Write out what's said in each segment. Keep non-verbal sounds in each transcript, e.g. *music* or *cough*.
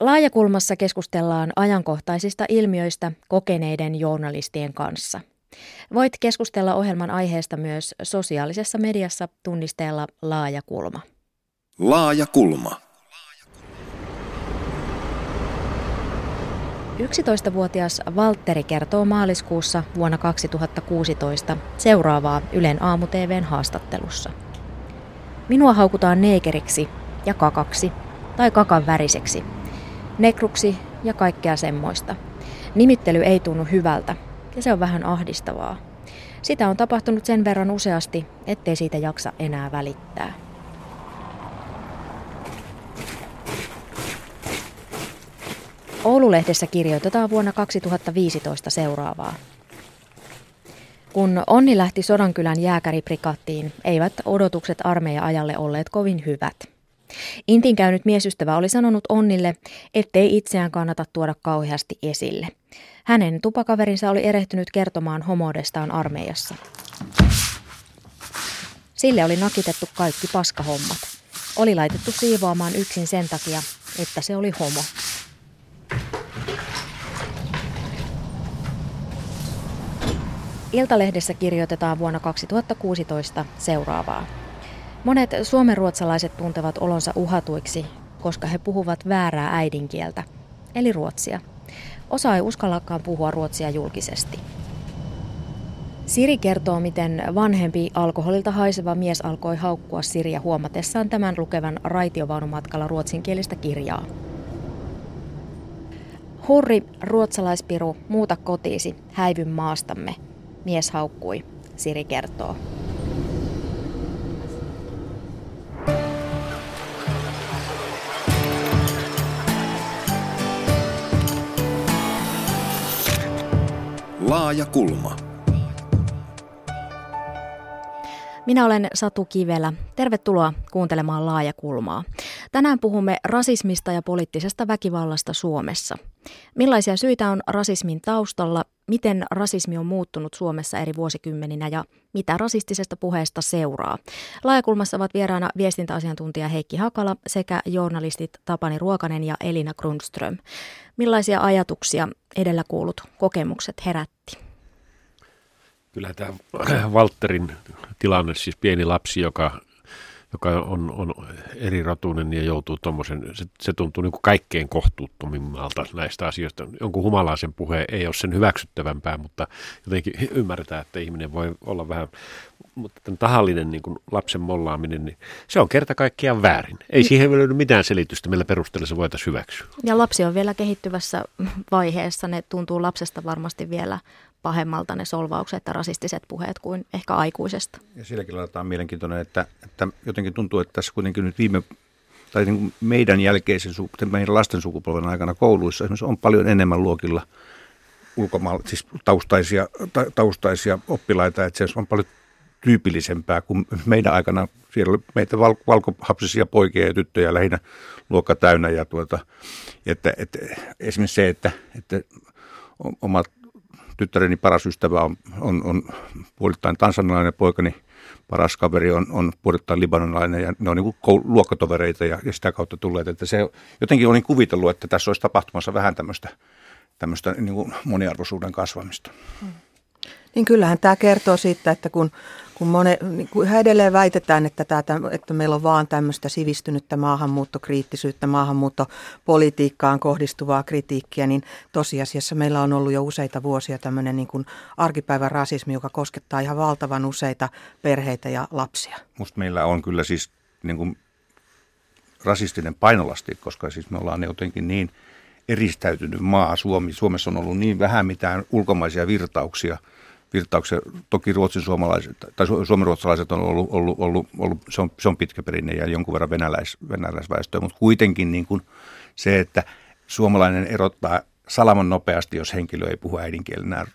Laajakulmassa keskustellaan ajankohtaisista ilmiöistä kokeneiden journalistien kanssa. Voit keskustella ohjelman aiheesta myös sosiaalisessa mediassa tunnisteella Laajakulma. Laajakulma. 11-vuotias Valtteri kertoo maaliskuussa vuonna 2016 seuraavaa Ylen aamu-TVn haastattelussa. Minua haukutaan neekeriksi ja kakaksi tai kakan väriseksi, nekruksi ja kaikkea semmoista. Nimittely ei tunnu hyvältä ja se on vähän ahdistavaa. Sitä on tapahtunut sen verran useasti, ettei siitä jaksa enää välittää. Oululehdessä kirjoitetaan vuonna 2015 seuraavaa. Kun Onni lähti Sodankylän jääkäriprikattiin, eivät odotukset armeija-ajalle olleet kovin hyvät. Intin käynyt miesystävä oli sanonut Onnille, ettei itseään kannata tuoda kauheasti esille. Hänen tupakaverinsa oli erehtynyt kertomaan homodestaan armeijassa. Sille oli nakitettu kaikki paskahommat. Oli laitettu siivoamaan yksin sen takia, että se oli homo. Iltalehdessä kirjoitetaan vuonna 2016 seuraavaa. Monet suomenruotsalaiset tuntevat olonsa uhatuiksi, koska he puhuvat väärää äidinkieltä, eli ruotsia. Osa ei uskallakaan puhua ruotsia julkisesti. Siri kertoo, miten vanhempi alkoholilta haiseva mies alkoi haukkua Siriä huomatessaan tämän lukevan raitiovaunumatkalla ruotsinkielistä kirjaa. Hurri, ruotsalaispiru, muuta kotiisi, häivyn maastamme, mies haukkui, Siri kertoo. Laaja kulma. Minä olen Satu Kivelä. Tervetuloa kuuntelemaan Laajakulmaa. Tänään puhumme rasismista ja poliittisesta väkivallasta Suomessa. Millaisia syitä on rasismin taustalla, miten rasismi on muuttunut Suomessa eri vuosikymmeninä ja mitä rasistisesta puheesta seuraa. Laajakulmassa ovat vieraana viestintäasiantuntija Heikki Hakala sekä journalistit Tapani Ruokanen ja Elina Grundström. Millaisia ajatuksia edellä kuulut kokemukset herätti? Kyllä tämä Walterin tilanne, siis pieni lapsi, joka, joka on, on rotuinen ja joutuu tuommoisen, se, se tuntuu niin kuin kaikkein kohtuuttomimmalta näistä asioista. Jonkun humalaisen puhe ei ole sen hyväksyttävämpää, mutta jotenkin ymmärretään, että ihminen voi olla vähän, mutta tämän tahallinen niin kuin lapsen mollaaminen, niin se on kerta kaikkiaan väärin. Ei mm. siihen löydy mitään selitystä, millä perusteella se voitaisiin hyväksyä. Ja lapsi on vielä kehittyvässä vaiheessa, ne tuntuu lapsesta varmasti vielä pahemmalta ne solvaukset ja rasistiset puheet kuin ehkä aikuisesta. Ja silläkin lailla on mielenkiintoinen, että, että jotenkin tuntuu, että tässä kuitenkin nyt viime tai niin kuin meidän jälkeisen, meidän lasten sukupolven aikana kouluissa esimerkiksi on paljon enemmän luokilla ulkomailla, siis taustaisia, ta, taustaisia oppilaita, että se on paljon tyypillisempää kuin meidän aikana. Siellä oli meitä val, valkohapsisia poikia ja tyttöjä lähinnä luokka täynnä. Ja tuota, että, että esimerkiksi se, että, että omat tyttäreni paras ystävä on, on, on puolittain tansanilainen poikani paras kaveri on, on puolittain libanonilainen ja ne on niin kuin luokkatovereita ja, ja sitä kautta tulleet. Että se jotenkin olin kuvitellut, että tässä olisi tapahtumassa vähän tämmöistä, tämmöistä niin moniarvoisuuden kasvamista. Hmm. Niin kyllähän tämä kertoo siitä, että kun, kun, mone, niin kun edelleen väitetään, että, tämä, että meillä on vaan tämmöistä sivistynyttä maahanmuuttokriittisyyttä, maahanmuuttopolitiikkaan kohdistuvaa kritiikkiä, niin tosiasiassa meillä on ollut jo useita vuosia tämmöinen niin kuin arkipäivän rasismi, joka koskettaa ihan valtavan useita perheitä ja lapsia. Musta meillä on kyllä siis niin kuin rasistinen painolasti, koska siis me ollaan jotenkin niin eristäytynyt maa. Suomi, Suomessa on ollut niin vähän mitään ulkomaisia virtauksia – virtauksia. Toki ruotsin suomalaiset tai suomenruotsalaiset on ollut, ollut, ollut, ollut se, on, se on pitkä perinne ja jonkun verran venäläis, venäläisväestöä, mutta kuitenkin niin kuin se, että suomalainen erottaa salaman nopeasti, jos henkilö ei puhu äidinkielenä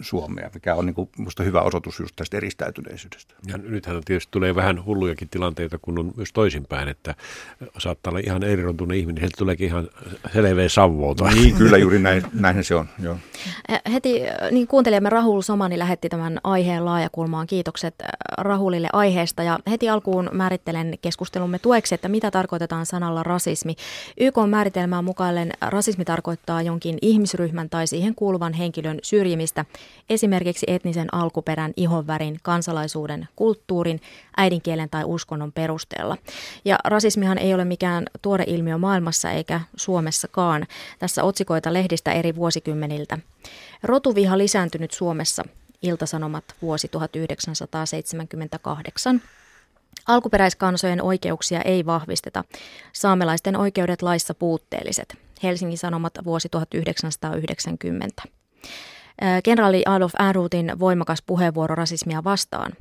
Suomea, mikä on niin kuin, musta hyvä osoitus just tästä eristäytyneisyydestä. Ja nythän tietysti tulee vähän hullujakin tilanteita, kun on myös toisinpäin, että saattaa olla ihan erirontunen ihminen, sieltä tuleekin ihan selveä savvolta. Niin, kyllä juuri näin, näinhän se on. Joo. Heti niin kuuntelijamme Rahul Somani lähetti tämän aiheen laajakulmaan. Kiitokset Rahulille aiheesta ja heti alkuun määrittelen keskustelumme tueksi, että mitä tarkoitetaan sanalla rasismi. YK on määritelmään mukaillen rasismi tarkoittaa jonkin ihmisryhmän tai siihen kuuluvan henkilön syrjimistä esimerkiksi etnisen alkuperän, ihonvärin, kansalaisuuden, kulttuurin, äidinkielen tai uskonnon perusteella. Ja rasismihan ei ole mikään tuore ilmiö maailmassa eikä Suomessakaan. Tässä otsikoita lehdistä eri vuosikymmeniltä. Rotuviha lisääntynyt Suomessa. Iltasanomat vuosi 1978. Alkuperäiskansojen oikeuksia ei vahvisteta. Saamelaisten oikeudet laissa puutteelliset. Helsingin Sanomat vuosi 1990. Kenraali Adolf Ehrnroothin voimakas puheenvuoro rasismia vastaan.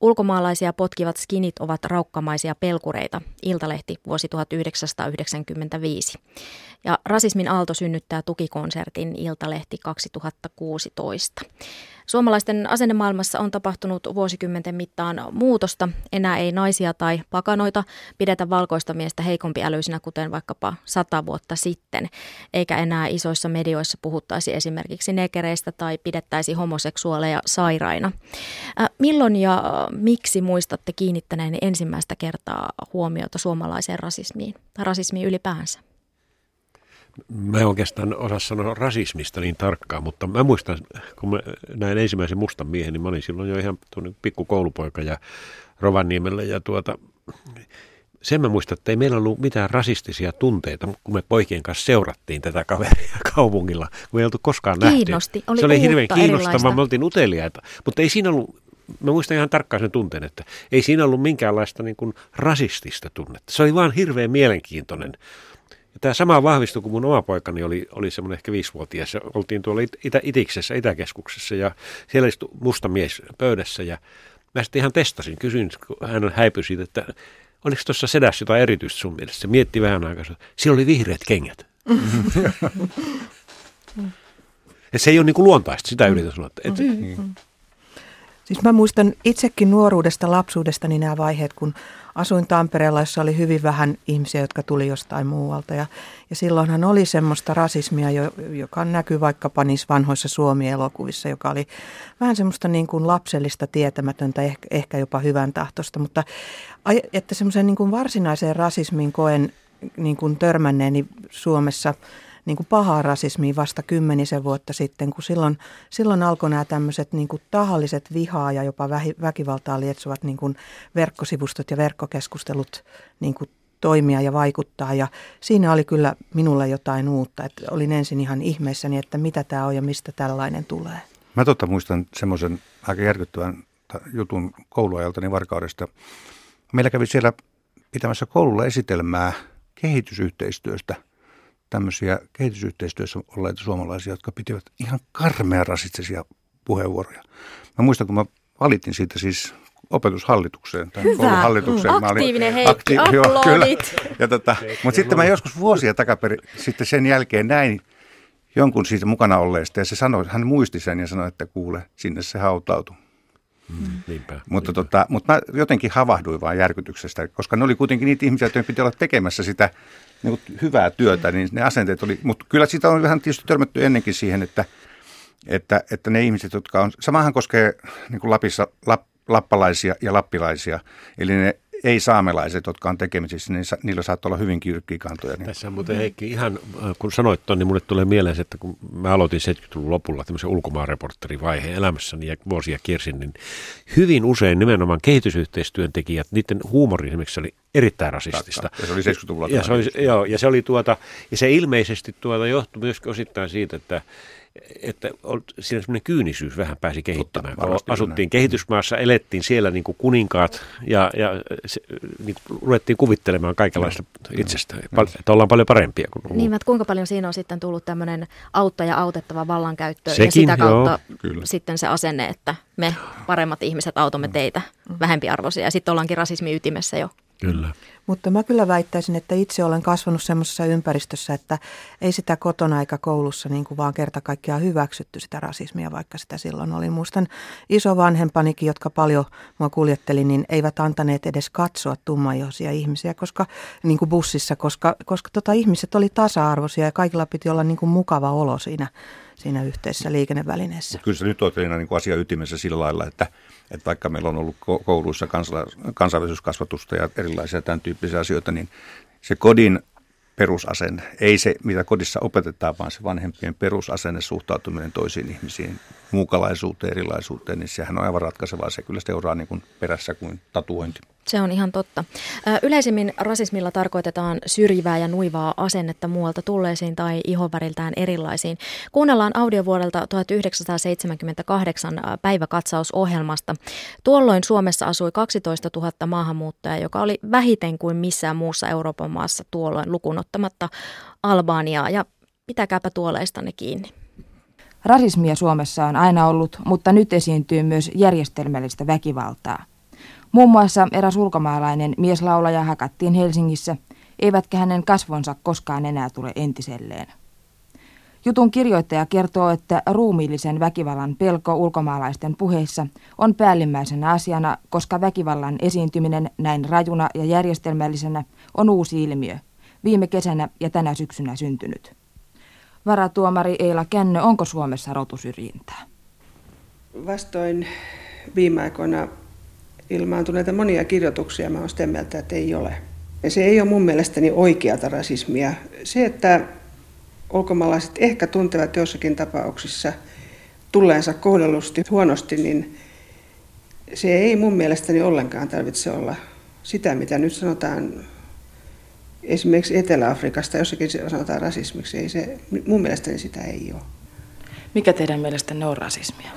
Ulkomaalaisia potkivat skinit ovat raukkamaisia pelkureita. Iltalehti vuosi 1995. Ja rasismin aalto synnyttää tukikonsertin Iltalehti 2016. Suomalaisten asennemaailmassa on tapahtunut vuosikymmenten mittaan muutosta. Enää ei naisia tai pakanoita pidetä valkoista miestä heikompiälyisinä, kuten vaikkapa sata vuotta sitten. Eikä enää isoissa medioissa puhuttaisi esimerkiksi nekereistä tai pidettäisi homoseksuaaleja sairaina. Äh, milloin ja miksi muistatte kiinnittäneen ensimmäistä kertaa huomiota suomalaiseen rasismiin tai rasismiin ylipäänsä? Mä en oikeastaan osaa sanoa rasismista niin tarkkaan, mutta mä muistan, kun mä näin ensimmäisen mustan miehen, niin mä olin silloin jo ihan pikku koulupoika ja Rovaniemellä ja tuota, sen mä muistan, että ei meillä ollut mitään rasistisia tunteita, kun me poikien kanssa seurattiin tätä kaveria *laughs* kaupungilla, kun ei oltu koskaan Kiinnosti. nähty. Oli Se oli hirveän kiinnostavaa, me oltiin uteliaita, mutta ei siinä ollut, mä muistan ihan tarkkaan sen tunteen, että ei siinä ollut minkäänlaista niin kuin rasistista tunnetta. Se oli vaan hirveän mielenkiintoinen ja tämä sama vahvistui, kun mun oma poikani oli, oli semmoinen ehkä viisivuotias. Ja oltiin tuolla Itä, Itiksessä, Itäkeskuksessa ja siellä istui musta mies pöydässä. Ja mä sitten ihan testasin, kysyin, kun hän häipyi siitä, että oliko tuossa sedässä jotain erityistä sun mielestä. Se mietti vähän aikaa, siellä oli vihreät kengät. *laughs* ja se ei ole niin kuin luontaista, sitä yritän sanoa. Että, mm-hmm. Siis mä muistan itsekin nuoruudesta, lapsuudesta nämä vaiheet, kun asuin Tampereella, jossa oli hyvin vähän ihmisiä, jotka tuli jostain muualta. Ja, ja silloinhan oli semmoista rasismia, joka näkyy vaikkapa niissä vanhoissa Suomi-elokuvissa, joka oli vähän semmoista niin kuin lapsellista, tietämätöntä, ehkä, ehkä jopa hyvän tahtosta. Mutta että semmoisen niin kuin varsinaiseen rasismiin koen niin kuin törmänneeni Suomessa – niin kuin pahaa rasismia vasta kymmenisen vuotta sitten, kun silloin, silloin alkoi nämä tämmöiset niin kuin tahalliset vihaa ja jopa väkivaltaa lietsovat niin kuin verkkosivustot ja verkkokeskustelut niin kuin toimia ja vaikuttaa. Ja siinä oli kyllä minulle jotain uutta. Että olin ensin ihan ihmeessäni, että mitä tämä on ja mistä tällainen tulee. Mä totta muistan semmoisen aika järkyttävän jutun kouluajaltani Varkaudesta. Meillä kävi siellä pitämässä koululla esitelmää kehitysyhteistyöstä – tämmöisiä kehitysyhteistyössä olleita suomalaisia, jotka pitivät ihan karmea rasistisia puheenvuoroja. Mä muistan, kun mä valitin siitä siis opetushallitukseen tai Hyvä. kouluhallitukseen. Mm. Aktiivinen mä olin, Heikki, akti- joo, kyllä. Ja tota, mutta sitten mä joskus vuosia takaperin sitten sen jälkeen näin jonkun siitä mukana olleesta ja se sanoi, hän muisti sen ja sanoi, että kuule, sinne se hautautui. Mm. Niinpä, mutta, niinpä. Tota, mutta mä jotenkin havahduin vaan järkytyksestä, koska ne oli kuitenkin niitä ihmisiä, joiden piti olla tekemässä sitä niin hyvää työtä, niin ne asenteet oli, mutta kyllä siitä on vähän tietysti törmätty ennenkin siihen, että, että, että ne ihmiset, jotka on, samahan koskee niin kuin Lapissa, lap, lappalaisia ja lappilaisia, eli ne ei-saamelaiset, jotka on tekemisissä, niin niillä saattaa olla hyvinkin jyrkkiä kantoja. Niin. Tässä muuten Heikki, ihan äh, kun sanoit ton, niin mulle tulee mieleen se, että kun mä aloitin 70-luvun lopulla tämmöisen ulkomaanreporterivaiheen elämässäni ja vuosia kiersin, niin hyvin usein nimenomaan kehitysyhteistyön tekijät, niiden huumori esimerkiksi oli erittäin rasistista. Ja se oli 70-luvulla. Ja se oli, joo, ja se oli tuota, ja se ilmeisesti tuota johtui myös osittain siitä, että että siinä semmoinen kyynisyys vähän pääsi kehittymään. Totta, asuttiin näin. kehitysmaassa, elettiin siellä niin kuin kuninkaat ja, ja se, niin kuin ruvettiin kuvittelemaan kaikenlaista no, itsestä, no, että ollaan paljon parempia kuin Niin, että kuinka paljon siinä on sitten tullut tämmöinen auttaja autettava vallankäyttö Sekin, ja sitä kautta joo, sitten se asenne, että me paremmat ihmiset autamme teitä vähempiarvoisia. Ja sitten ollaankin rasismin ytimessä jo. Kyllä. Mutta mä kyllä väittäisin, että itse olen kasvanut semmoisessa ympäristössä, että ei sitä kotona eikä koulussa niin kuin vaan kerta kaikkiaan hyväksytty sitä rasismia, vaikka sitä silloin oli. Muistan isovanhempanikin, jotka paljon mua kuljetteli, niin eivät antaneet edes katsoa tummajoisia ihmisiä koska, niin kuin bussissa, koska, koska tota, ihmiset oli tasa-arvoisia ja kaikilla piti olla niin kuin mukava olo siinä, siinä yhteisessä liikennevälineessä. Kyllä se nyt on niin kuin asia ytimessä sillä lailla, että, että vaikka meillä on ollut kouluissa kansainvälisyyskasvatusta ja erilaisia tämän tyyppisiä asioita, niin se kodin perusasenne, ei se mitä kodissa opetetaan, vaan se vanhempien perusasenne, suhtautuminen toisiin ihmisiin, muukalaisuuteen, erilaisuuteen, niin sehän on aivan ratkaisevaa. Se kyllä seuraa niin kuin perässä kuin tatuointi. Se on ihan totta. Yleisimmin rasismilla tarkoitetaan syrjivää ja nuivaa asennetta muualta tulleisiin tai ihonväriltään erilaisiin. Kuunnellaan audiovuodelta 1978 päiväkatsausohjelmasta. Tuolloin Suomessa asui 12 000 maahanmuuttajaa, joka oli vähiten kuin missään muussa Euroopan maassa tuolloin lukunottamatta Albaniaa. Ja pitäkääpä tuoleistanne kiinni. Rasismia Suomessa on aina ollut, mutta nyt esiintyy myös järjestelmällistä väkivaltaa. Muun muassa eräs ulkomaalainen mieslaulaja hakattiin Helsingissä, eivätkä hänen kasvonsa koskaan enää tule entiselleen. Jutun kirjoittaja kertoo, että ruumiillisen väkivallan pelko ulkomaalaisten puheissa on päällimmäisenä asiana, koska väkivallan esiintyminen näin rajuna ja järjestelmällisenä on uusi ilmiö, viime kesänä ja tänä syksynä syntynyt. Varatuomari Eila Kännö, onko Suomessa rotusyrjintää? Vastoin viime aikoina ilmaantuneita monia kirjoituksia, mä olen sitä mieltä, että ei ole. Ja se ei ole mun mielestäni oikeata rasismia. Se, että ulkomaalaiset ehkä tuntevat jossakin tapauksissa tulleensa kohdellusti huonosti, niin se ei mun mielestäni ollenkaan tarvitse olla sitä, mitä nyt sanotaan esimerkiksi Etelä-Afrikasta, jossakin sanotaan rasismiksi. Ei se, mun mielestäni sitä ei ole. Mikä teidän mielestänne on rasismia?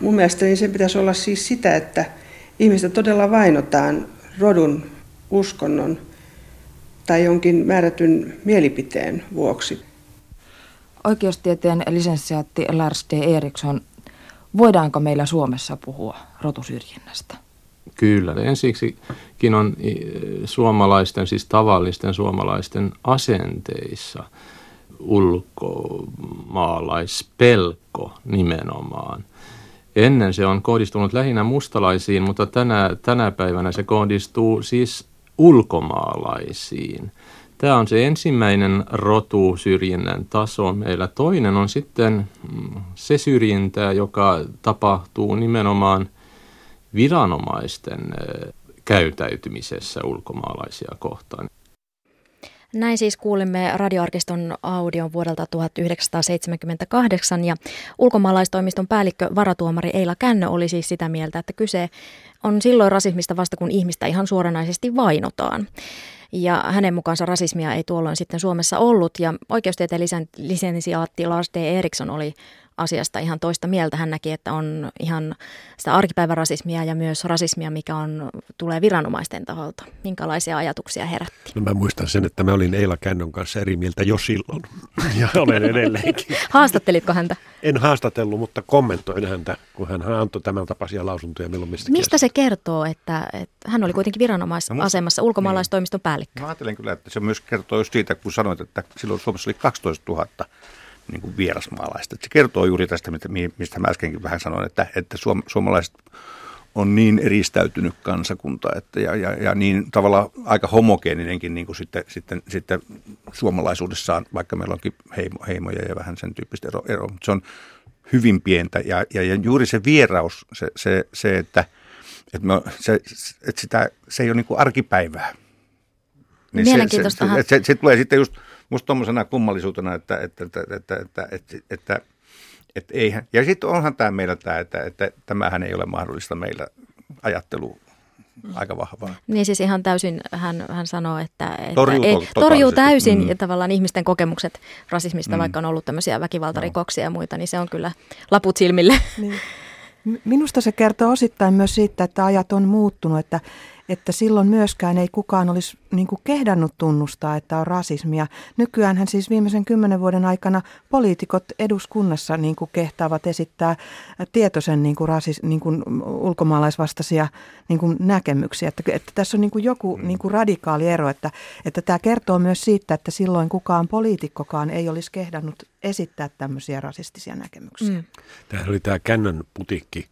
Mun mielestäni se pitäisi olla siis sitä, että ihmistä todella vainotaan rodun, uskonnon tai jonkin määrätyn mielipiteen vuoksi. Oikeustieteen lisenssiaatti Lars D. Eriksson, voidaanko meillä Suomessa puhua rotusyrjinnästä? Kyllä, ensiksikin on suomalaisten, siis tavallisten suomalaisten asenteissa ulkomaalaispelko nimenomaan. Ennen se on kohdistunut lähinnä mustalaisiin, mutta tänä, tänä päivänä se kohdistuu siis ulkomaalaisiin. Tämä on se ensimmäinen rotu syrjinnän taso meillä. Toinen on sitten mm, se syrjintä, joka tapahtuu nimenomaan viranomaisten käytäytymisessä ulkomaalaisia kohtaan. Näin siis kuulimme radioarkiston audion vuodelta 1978 ja ulkomaalaistoimiston päällikkö varatuomari Eila Kännö oli siis sitä mieltä, että kyse on silloin rasismista vasta kun ihmistä ihan suoranaisesti vainotaan. Ja hänen mukaansa rasismia ei tuolloin sitten Suomessa ollut ja oikeustieteen lisensiaatti Lars D. Eriksson oli asiasta ihan toista mieltä. Hän näki, että on ihan sitä arkipäivärasismia ja myös rasismia, mikä on, tulee viranomaisten taholta. Minkälaisia ajatuksia herätti? No mä muistan sen, että mä olin Eila Kännön kanssa eri mieltä jo silloin *laughs* ja olen edelleenkin. Haastattelitko häntä? En haastatellut, mutta kommentoin häntä, kun hän antoi tämän tapaisia lausuntoja milloin mistä Mistä se kertoo, että, että hän oli kuitenkin viranomaisasemassa, no, ulkomaalaistoimiston päällikkö? Mä ajattelen kyllä, että se myös kertoo just siitä, kun sanoit, että silloin Suomessa oli 12 000 niin kuin vierasmaalaista. Se kertoo juuri tästä, mistä mä äskenkin vähän sanoin, että, että suom, suomalaiset on niin eristäytynyt kansakunta että, ja, ja, ja niin tavallaan aika homogeeninenkin niin kuin sitten, sitten, sitten suomalaisuudessaan, vaikka meillä onkin heimo, heimoja ja vähän sen tyyppistä ero, ero mutta se on hyvin pientä ja, ja, ja juuri se vieraus, se, se, se että, että, me, se, että sitä, se ei ole niin kuin arkipäivää. Niin Mielenkiintoistahan. Se, se, se, se tulee sitten just musta tuommoisena kummallisuutena, että, että, että, että, että, että, että että eihän. Ja sitten onhan tämä meillä tämä, että, että tämähän ei ole mahdollista meillä ajattelu aika vahvaa. Niin siis ihan täysin hän, hän sanoo, että, että torjuu, ei, torjuu täysin mm. tavallaan ihmisten kokemukset rasismista, mm. vaikka on ollut tämmöisiä väkivaltarikoksia no. ja muita, niin se on kyllä laput silmille. Niin. Minusta se kertoo osittain myös siitä, että ajat on muuttunut, että, että silloin myöskään ei kukaan olisi niin kuin kehdannut tunnustaa, että on rasismia. Nykyäänhän siis viimeisen kymmenen vuoden aikana poliitikot eduskunnassa niin kuin kehtaavat esittää tietoisen niin kuin rasis, niin kuin ulkomaalaisvastaisia niin kuin näkemyksiä. Että, että tässä on niin kuin joku mm. niin kuin radikaali ero, että, että tämä kertoo myös siitä, että silloin kukaan poliitikkokaan ei olisi kehdannut esittää tämmöisiä rasistisia näkemyksiä. Mm. Tämä oli tämä Kännön putikki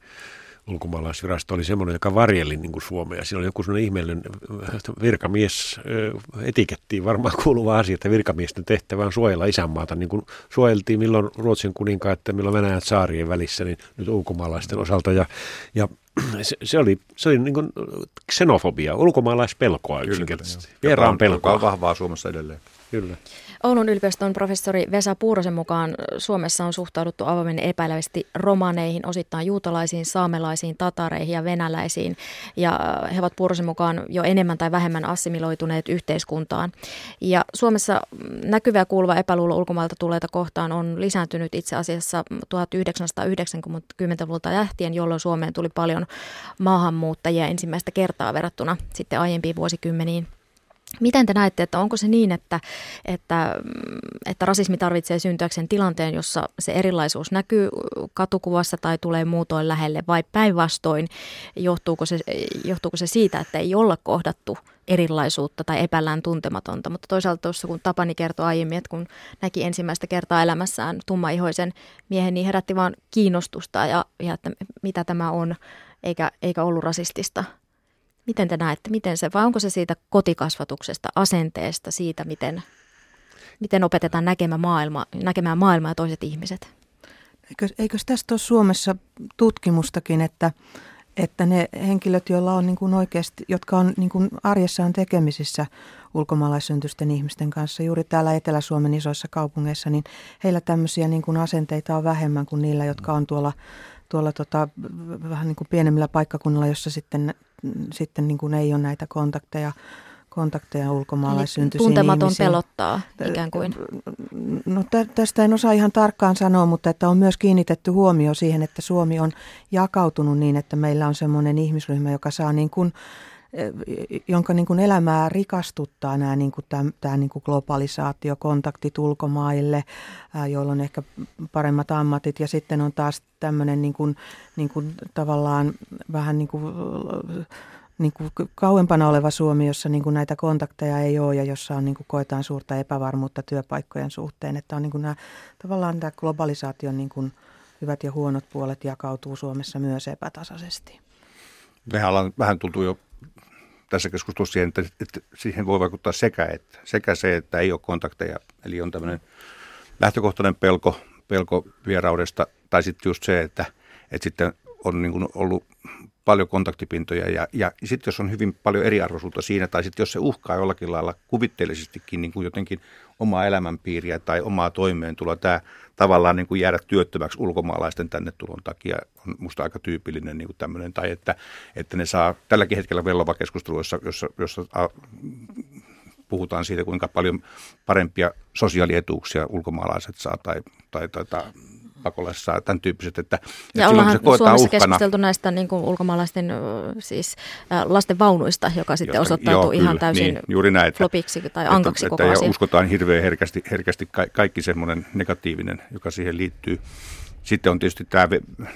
ulkomaalaisvirasto oli semmoinen, joka varjeli niin kuin Suomea. Siinä oli joku semmoinen ihmeellinen äh, virkamies etikettiin varmaan kuuluva asia, että virkamiesten tehtävä on suojella isänmaata. Niin kuin suojeltiin milloin Ruotsin kuninkaan, että milloin Venäjän saarien välissä, niin nyt ulkomaalaisten osalta. Ja, ja *clears throat* se, se oli, se oli niin kuin xenofobia, ulkomaalaispelkoa yksinkertaisesti. Vieraan pelkoa. Vahvaa Suomessa edelleen. Kyllä. Oulun yliopiston professori Vesa Puurosen mukaan Suomessa on suhtauduttu avoimen epäilevästi romaneihin, osittain juutalaisiin, saamelaisiin, tatareihin ja venäläisiin. Ja he ovat Puurosen mukaan jo enemmän tai vähemmän assimiloituneet yhteiskuntaan. Ja Suomessa näkyvä kuuluva epäluulo ulkomailta tulleita kohtaan on lisääntynyt itse asiassa 1990-luvulta lähtien, jolloin Suomeen tuli paljon maahanmuuttajia ensimmäistä kertaa verrattuna sitten aiempiin vuosikymmeniin. Miten te näette, että onko se niin, että, että, että rasismi tarvitsee syntyäkseen tilanteen, jossa se erilaisuus näkyy katukuvassa tai tulee muutoin lähelle, vai päinvastoin johtuuko se, johtuuko se siitä, että ei olla kohdattu erilaisuutta tai epäillään tuntematonta. Mutta toisaalta tuossa, kun Tapani kertoi aiemmin, että kun näki ensimmäistä kertaa elämässään tummaihoisen miehen, niin herätti vaan kiinnostusta ja, ja että mitä tämä on, eikä, eikä ollut rasistista Miten te näette, miten se, vai onko se siitä kotikasvatuksesta, asenteesta, siitä, miten, miten opetetaan näkemään maailma, näkemään maailmaa ja toiset ihmiset? Eikö, eikös tästä ole Suomessa tutkimustakin, että, että ne henkilöt, joilla on niin kuin oikeasti, jotka on niin kuin arjessaan tekemisissä ulkomaalaissyntysten ihmisten kanssa, juuri täällä Etelä-Suomen isoissa kaupungeissa, niin heillä tämmöisiä niin kuin asenteita on vähemmän kuin niillä, jotka on tuolla, tuolla tota, vähän niin kuin pienemmillä paikkakunnilla, jossa sitten sitten niin kuin ei ole näitä kontakteja, kontakteja ulkomaalaissyntyisiin Tuntematon ihmisiin. pelottaa ikään kuin. No tästä en osaa ihan tarkkaan sanoa, mutta että on myös kiinnitetty huomio siihen, että Suomi on jakautunut niin, että meillä on semmoinen ihmisryhmä, joka saa niin kuin, jonka niin kuin elämää rikastuttaa nämä niin kuin tämä, tämä niin kuin globalisaatio, kontaktit ulkomaille, joilla on ehkä paremmat ammatit ja sitten on taas tämmöinen niin kuin, niin kuin tavallaan vähän niin kuin, niin kuin kauempana oleva Suomi, jossa niin kuin näitä kontakteja ei ole ja jossa on niin kuin koetaan suurta epävarmuutta työpaikkojen suhteen. Että on niin kuin nämä, tavallaan tämä globalisaation niin kuin hyvät ja huonot puolet jakautuu Suomessa myös epätasaisesti. Mehän ollaan vähän tultu jo tässä keskustelussa siihen, että, että siihen voi vaikuttaa sekä, että, sekä se, että ei ole kontakteja, eli on tämmöinen lähtökohtainen pelko, pelko vieraudesta, tai sitten just se, että, että sitten on niin kuin ollut paljon kontaktipintoja ja, ja sitten jos on hyvin paljon eriarvoisuutta siinä tai sitten jos se uhkaa jollakin lailla kuvitteellisestikin niin kuin jotenkin omaa elämänpiiriä tai omaa toimeentuloa, tämä tavallaan niin kuin jäädä työttömäksi ulkomaalaisten tänne tulon takia on musta aika tyypillinen niin kuin tämmöinen, tai että, että ne saa tälläkin hetkellä vellova keskustelu, jossa, jossa, jossa puhutaan siitä, kuinka paljon parempia sosiaalietuuksia ulkomaalaiset saa tai, tai, tai, tai pakolaisissa tämän tyyppiset. Että, ja että ollaan se Suomessa uhkana. keskusteltu näistä niin kuin ulkomaalaisten siis lasten vaunuista, joka sitten Josta, osoittautui joo, ihan täysin niin, juuri näin, flopiksi tai ankaksi että, koko että, asia. Ja uskotaan hirveän herkästi, herkästi ka- kaikki semmoinen negatiivinen, joka siihen liittyy. Sitten on tietysti tämä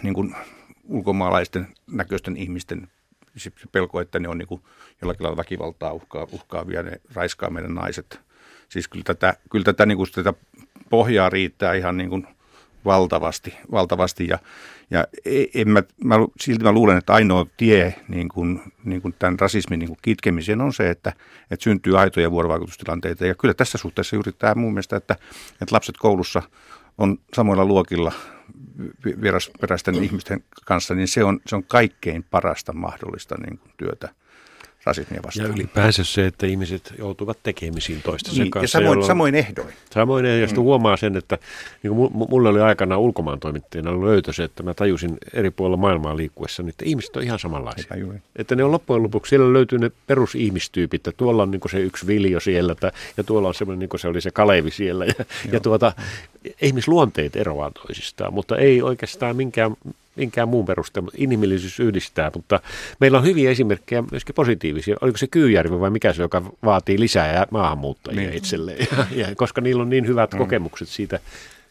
niin kuin ulkomaalaisten näköisten ihmisten se pelko, että ne on niin kuin jollakin lailla väkivaltaa uhkaa, uhkaavia, ne raiskaa meidän naiset. Siis kyllä tätä, kyllä tätä, niin kuin tätä pohjaa riittää ihan niin kuin valtavasti, valtavasti ja, ja e, en mä, mä, silti mä luulen, että ainoa tie niin kuin, niin kuin tämän rasismin niin kuin kitkemiseen on se, että, että syntyy aitoja vuorovaikutustilanteita. Ja kyllä tässä suhteessa juuri tämä mun mielestä, että, että lapset koulussa on samoilla luokilla vierasperäisten ihmisten kanssa, niin se on, se on kaikkein parasta mahdollista niin kuin työtä – rasismia vastaan. Ja ylipäänsä se, että ihmiset joutuvat tekemisiin toistensa niin, kanssa. Ja samoin, samoin ehdoin. Samoin ehdoin. Ja mm. huomaa sen, että niin kuin mulle oli aikana ulkomaan toimittajana löytö se, että mä tajusin eri puolilla maailmaa liikkuessa, että ihmiset on ihan samanlaisia. Että ne on loppujen lopuksi, siellä löytyy ne perusihmistyypit, että tuolla on niin se yksi viljo siellä ja tuolla on semmoinen, niin kuin se oli se Kalevi siellä. Ja, ja tuota, ihmisluonteet eroavat toisistaan, mutta ei oikeastaan minkään minkään muun perusteella, mutta inhimillisyys yhdistää. Mutta meillä on hyviä esimerkkejä myöskin positiivisia. Oliko se Kyyjärvi vai mikä se, joka vaatii lisää maahanmuuttajia niin. itselleen, ja, ja, koska niillä on niin hyvät mm. kokemukset siitä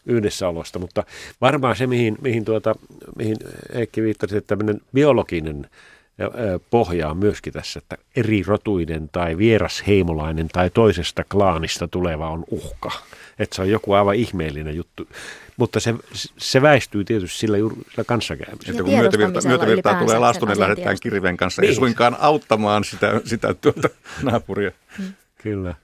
yhdessäolosta. Mutta varmaan se, mihin, mihin, tuota, mihin Eikki viittasi, että tämmöinen biologinen pohjaa myöskin tässä, että eri rotuinen tai vierasheimolainen tai toisesta klaanista tuleva on uhka. Että se on joku aivan ihmeellinen juttu. Mutta se, se väistyy tietysti sillä, sillä kanssakäymisellä. Että kun myötävirta, myötävirtaa tulee lastuun, niin lähdetään kirven kanssa, niin. ei suinkaan auttamaan sitä, sitä tuota naapuria. Hmm. Kyllä.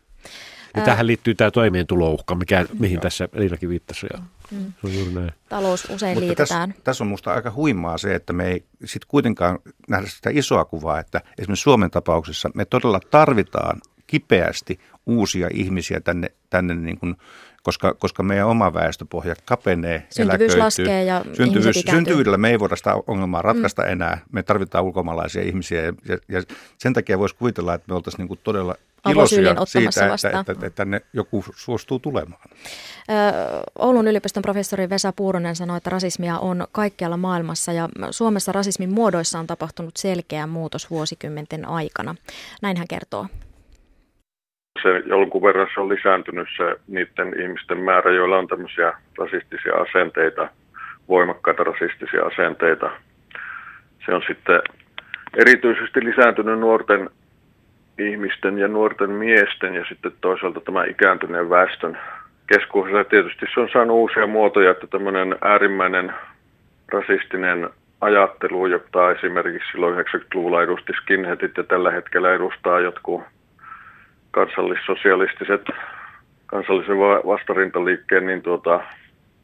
Ja tähän liittyy tämä toimeentulouhka, mikä, mihin tässä Liinakin viittasi. Ja mm. se on juuri näin. Talous usein Mutta liitetään. Tässä, tässä on minusta aika huimaa se, että me ei sitten kuitenkaan nähdä sitä isoa kuvaa, että esimerkiksi Suomen tapauksessa me todella tarvitaan kipeästi uusia ihmisiä tänne, tänne niin kuin koska, koska meidän oma väestöpohja kapenee, Syntyvyys laskee ja Syntyvyys, Syntyvyydellä me ei voida sitä ongelmaa ratkaista mm. enää. Me tarvitaan ulkomaalaisia ihmisiä ja, ja sen takia voisi kuvitella, että me oltaisiin niin kuin todella iloisia siitä, että, että, että tänne joku suostuu tulemaan. Oulun yliopiston professori Vesa Puuronen sanoi, että rasismia on kaikkialla maailmassa ja Suomessa rasismin muodoissa on tapahtunut selkeä muutos vuosikymmenten aikana. Näin hän kertoo se jonkun verran se on lisääntynyt se niiden ihmisten määrä, joilla on tämmöisiä rasistisia asenteita, voimakkaita rasistisia asenteita. Se on sitten erityisesti lisääntynyt nuorten ihmisten ja nuorten miesten ja sitten toisaalta tämä ikääntyneen väestön keskuudessa. Tietysti se on saanut uusia muotoja, että tämmöinen äärimmäinen rasistinen ajattelu, jota esimerkiksi silloin 90-luvulla edusti skinheadit ja tällä hetkellä edustaa jotkut kansallissosialistiset kansallisen vastarintaliikkeen niin tuota,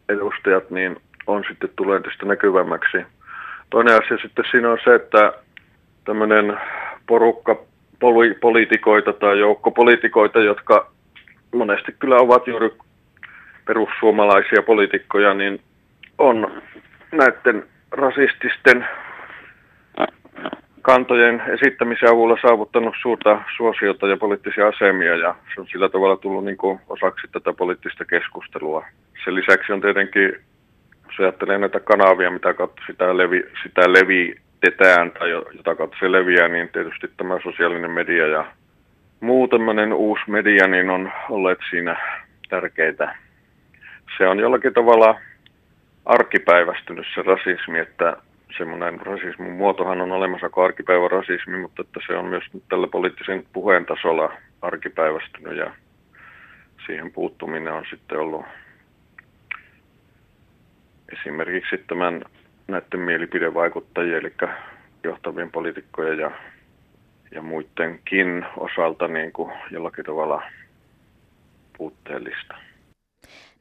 edustajat niin on sitten tulee tästä näkyvämmäksi. Toinen asia sitten siinä on se, että tämmöinen porukka poli- poliitikoita tai joukko poliitikoita, jotka monesti kyllä ovat juuri perussuomalaisia poliitikkoja, niin on näiden rasististen kantojen esittämisen avulla saavuttanut suurta suosiota ja poliittisia asemia ja se on sillä tavalla tullut niin kuin osaksi tätä poliittista keskustelua. Sen lisäksi on tietenkin, jos ajattelee näitä kanavia, mitä kautta sitä, levi, sitä levitetään tai jota kautta se leviää, niin tietysti tämä sosiaalinen media ja muu tämmöinen uusi media niin on olleet siinä tärkeitä. Se on jollakin tavalla arkipäivästynyt se rasismi, että semmoinen rasismin muotohan on olemassa kuin arkipäivän rasismi, mutta että se on myös tällä poliittisen puheen tasolla arkipäivästynyt ja siihen puuttuminen on sitten ollut esimerkiksi tämän näiden mielipidevaikuttajien, eli johtavien poliitikkojen ja, ja muidenkin osalta niin kuin jollakin tavalla puutteellista.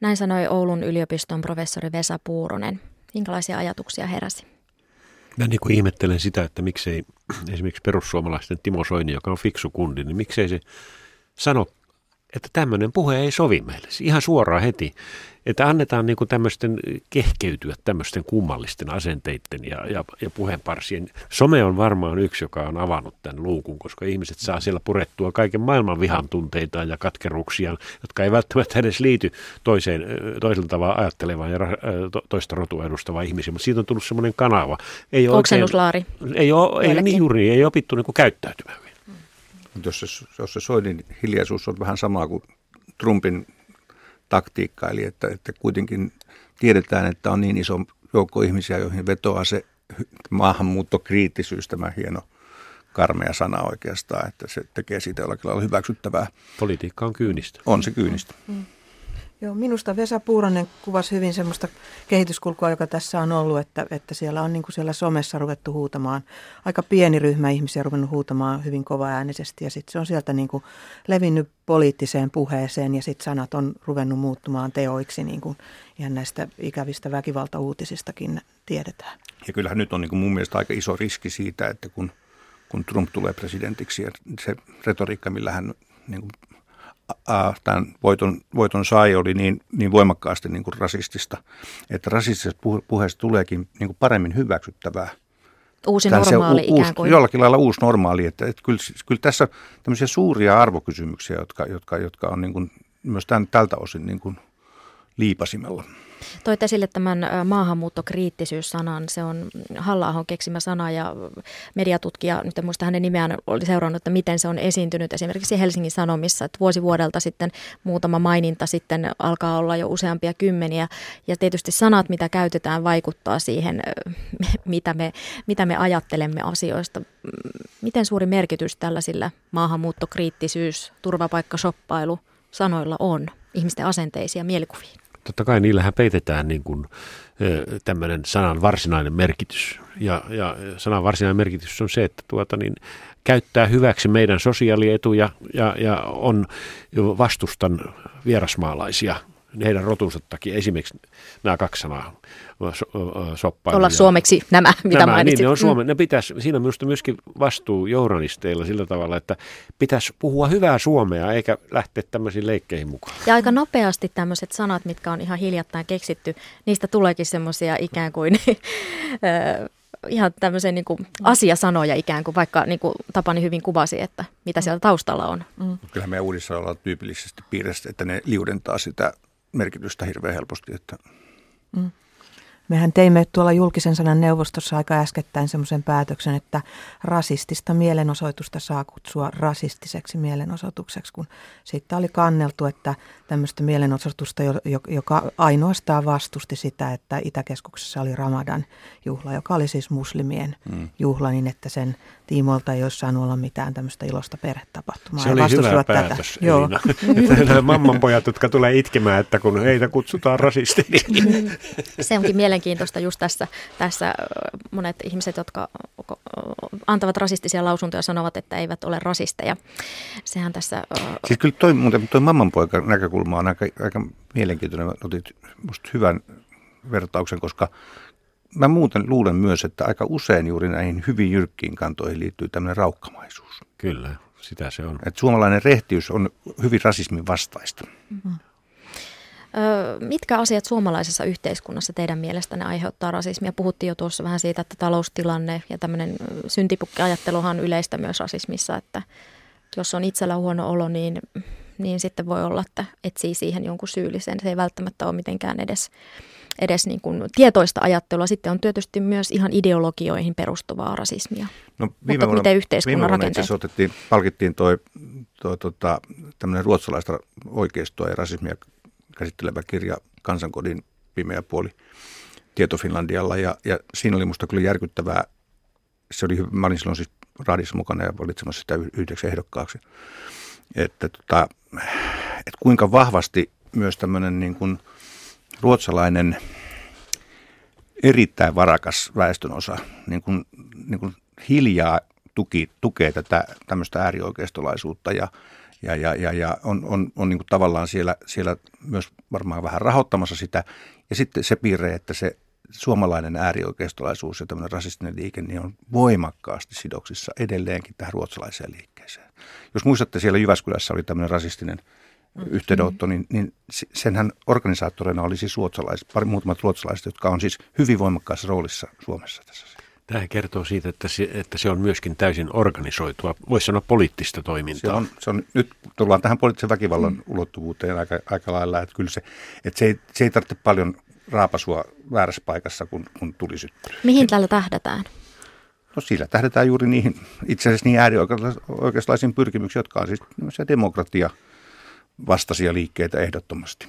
Näin sanoi Oulun yliopiston professori Vesa Puuronen. Minkälaisia ajatuksia heräsi? Mä niin kuin ihmettelen sitä, että miksei esimerkiksi perussuomalaisten Timo Soini, joka on fiksu kundi, niin miksei se sano, että tämmöinen puhe ei sovi meille. Ihan suoraan heti että annetaan niin kuin tämmöisten kehkeytyä tämmöisten kummallisten asenteiden ja, ja, ja puheenparsien. Some on varmaan yksi, joka on avannut tämän luukun, koska ihmiset saa siellä purettua kaiken maailman vihan tunteita ja katkeruuksia, jotka ei välttämättä edes liity toiseen, toisella tavalla ajattelemaan ja toista rotua edustavaan ihmisiin, mutta siitä on tullut semmoinen kanava. Ei Oksennuslaari. Ei, ole, ei niin juuri, ei opittu niin kuin käyttäytymään. Jos se, jos se Soinin hiljaisuus on vähän sama kuin Trumpin taktiikka, eli että, että kuitenkin tiedetään, että on niin iso joukko ihmisiä, joihin vetoaa se maahanmuuttokriittisyys, tämä hieno karmea sana oikeastaan, että se tekee siitä jollakin lailla hyväksyttävää. Politiikka on kyynistä. On se kyynistä. Mm. Joo, minusta Vesa Puuronen kuvasi hyvin semmoista kehityskulkua, joka tässä on ollut, että, että siellä on niin kuin siellä somessa ruvettu huutamaan. Aika pieni ryhmä ihmisiä ruvennut huutamaan hyvin äänisesti ja sitten se on sieltä niin kuin levinnyt poliittiseen puheeseen ja sitten sanat on ruvennut muuttumaan teoiksi, niin kuin ihan näistä ikävistä väkivaltauutisistakin tiedetään. Ja kyllähän nyt on niin kuin mun mielestä aika iso riski siitä, että kun, kun Trump tulee presidentiksi ja se retoriikka, millä hän niin kuin tämän voiton, voiton sai, oli niin, niin voimakkaasti niin kuin rasistista, että rasistisesta puheesta tuleekin niin kuin paremmin hyväksyttävää. Uusi normaali u, ikään kuin. Jollakin lailla uusi normaali, että, että kyllä, kyllä tässä tämmöisiä suuria arvokysymyksiä, jotka, jotka, jotka on niin kuin myös tämän, tältä osin niin kuin liipasimella. Toit esille tämän maahanmuuttokriittisyys-sanan. Se on halla keksimä sana ja mediatutkija, nyt en muista hänen nimeään, oli seurannut, että miten se on esiintynyt esimerkiksi Helsingin Sanomissa. Että vuosi vuodelta sitten muutama maininta sitten alkaa olla jo useampia kymmeniä. Ja tietysti sanat, mitä käytetään, vaikuttaa siihen, *laughs* mitä me, mitä me ajattelemme asioista. Miten suuri merkitys tällaisilla maahanmuuttokriittisyys, turvapaikkashoppailu sanoilla on ihmisten asenteisia mielikuviin? Totta kai niillähän peitetään niin kuin, tämmöinen sanan varsinainen merkitys. Ja, ja sanan varsinainen merkitys on se, että tuota, niin, käyttää hyväksi meidän sosiaalietuja ja, ja on vastustan vierasmaalaisia heidän rotunsa takia. Esimerkiksi nämä kaksi sanaa, soppailu. Olla suomeksi nämä, mitä nämä, mainitsit. Niin, ne on Suome, ne pitäisi, siinä on minusta myöskin vastuu journalisteilla sillä tavalla, että pitäisi puhua hyvää suomea eikä lähteä tämmöisiin leikkeihin mukaan. Ja aika nopeasti tämmöiset sanat, mitkä on ihan hiljattain keksitty, niistä tuleekin semmoisia ikään kuin *laughs* ihan tämmöisiä niin kuin asiasanoja ikään kuin, vaikka niin kuin Tapani hyvin kuvasi, että mitä siellä taustalla on. Mm. Kyllähän meidän uudissa ollaan tyypillisesti piirrestä, että ne liudentaa sitä merkitystä hirveän helposti. Että... Mm. Mehän teimme tuolla julkisen sanan neuvostossa aika äskettäin semmoisen päätöksen, että rasistista mielenosoitusta saa kutsua rasistiseksi mielenosoitukseksi, kun siitä oli kanneltu, että tämmöistä mielenosoitusta, joka ainoastaan vastusti sitä, että Itäkeskuksessa oli Ramadan juhla, joka oli siis muslimien mm. juhla, niin että sen tiimoilta ei olisi saanut olla mitään tämmöistä ilosta perhetapahtumaa. Se oli hyvä päätös, tätä. Joo. Nämä mammanpojat, jotka tulee itkemään, että kun heitä kutsutaan rasisteiksi. *laughs* Se onkin mielenkiintoista just tässä, tässä monet ihmiset, jotka antavat rasistisia lausuntoja, sanovat, että eivät ole rasisteja. Sehän tässä... Siis kyllä toi, muuten, toi mammanpoika näkökulma on aika, aika mielenkiintoinen. Otit musta hyvän vertauksen, koska mä muuten luulen myös, että aika usein juuri näihin hyvin jyrkkiin kantoihin liittyy tämmöinen raukkamaisuus. Kyllä, sitä se on. Et suomalainen rehtiys on hyvin rasismin vastaista. Mm-hmm. mitkä asiat suomalaisessa yhteiskunnassa teidän mielestänne aiheuttaa rasismia? Puhuttiin jo tuossa vähän siitä, että taloustilanne ja tämmöinen syntipukkiajatteluhan on yleistä myös rasismissa, että jos on itsellä huono olo, niin, niin sitten voi olla, että etsii siihen jonkun syyllisen. Se ei välttämättä ole mitenkään edes edes niin kuin tietoista ajattelua. Sitten on tietysti myös ihan ideologioihin perustuvaa rasismia. No, viime Mutta vuonna, miten yhteiskunnan viime rakenteet? otettiin, palkittiin toi, toi tota, tämmöinen ruotsalaista oikeistoa ja rasismia käsittelevä kirja Kansankodin pimeä puoli Tieto Finlandialla. Ja, ja siinä oli musta kyllä järkyttävää. Se oli, mä olin silloin siis radissa mukana ja valitsemassa sitä yhdeksi ehdokkaaksi. Että, tota, että kuinka vahvasti myös tämmöinen niin kuin – ruotsalainen erittäin varakas väestönosa niin kuin, niin kuin hiljaa tuki, tukee tätä tämmöistä äärioikeistolaisuutta ja, ja, ja, ja, ja on, on, on niin kuin tavallaan siellä, siellä myös varmaan vähän rahoittamassa sitä. Ja sitten se piirre, että se suomalainen äärioikeistolaisuus ja tämmöinen rasistinen liike niin on voimakkaasti sidoksissa edelleenkin tähän ruotsalaiseen liikkeeseen. Jos muistatte, siellä Jyväskylässä oli tämmöinen rasistinen – yhteydenotto, niin, niin senhän organisaattoreina oli siis ruotsalaiset, pari muutamat ruotsalaiset, jotka on siis hyvin voimakkaassa roolissa Suomessa tässä. Tämä kertoo siitä, että se, että se on myöskin täysin organisoitua, voisi sanoa poliittista toimintaa. Se on, se on, nyt tullaan tähän poliittisen väkivallan mm. ulottuvuuteen aika, aika lailla, että kyllä se, että se, ei, se ei tarvitse paljon raapasua väärässä paikassa, kun, kun tuli syttyy. Mihin tällä tähdätään? No sillä tähdätään juuri niihin, itse asiassa niin äärioikeistolaisiin pyrkimyksiin, jotka on siis demokratia – vastaisia liikkeitä ehdottomasti.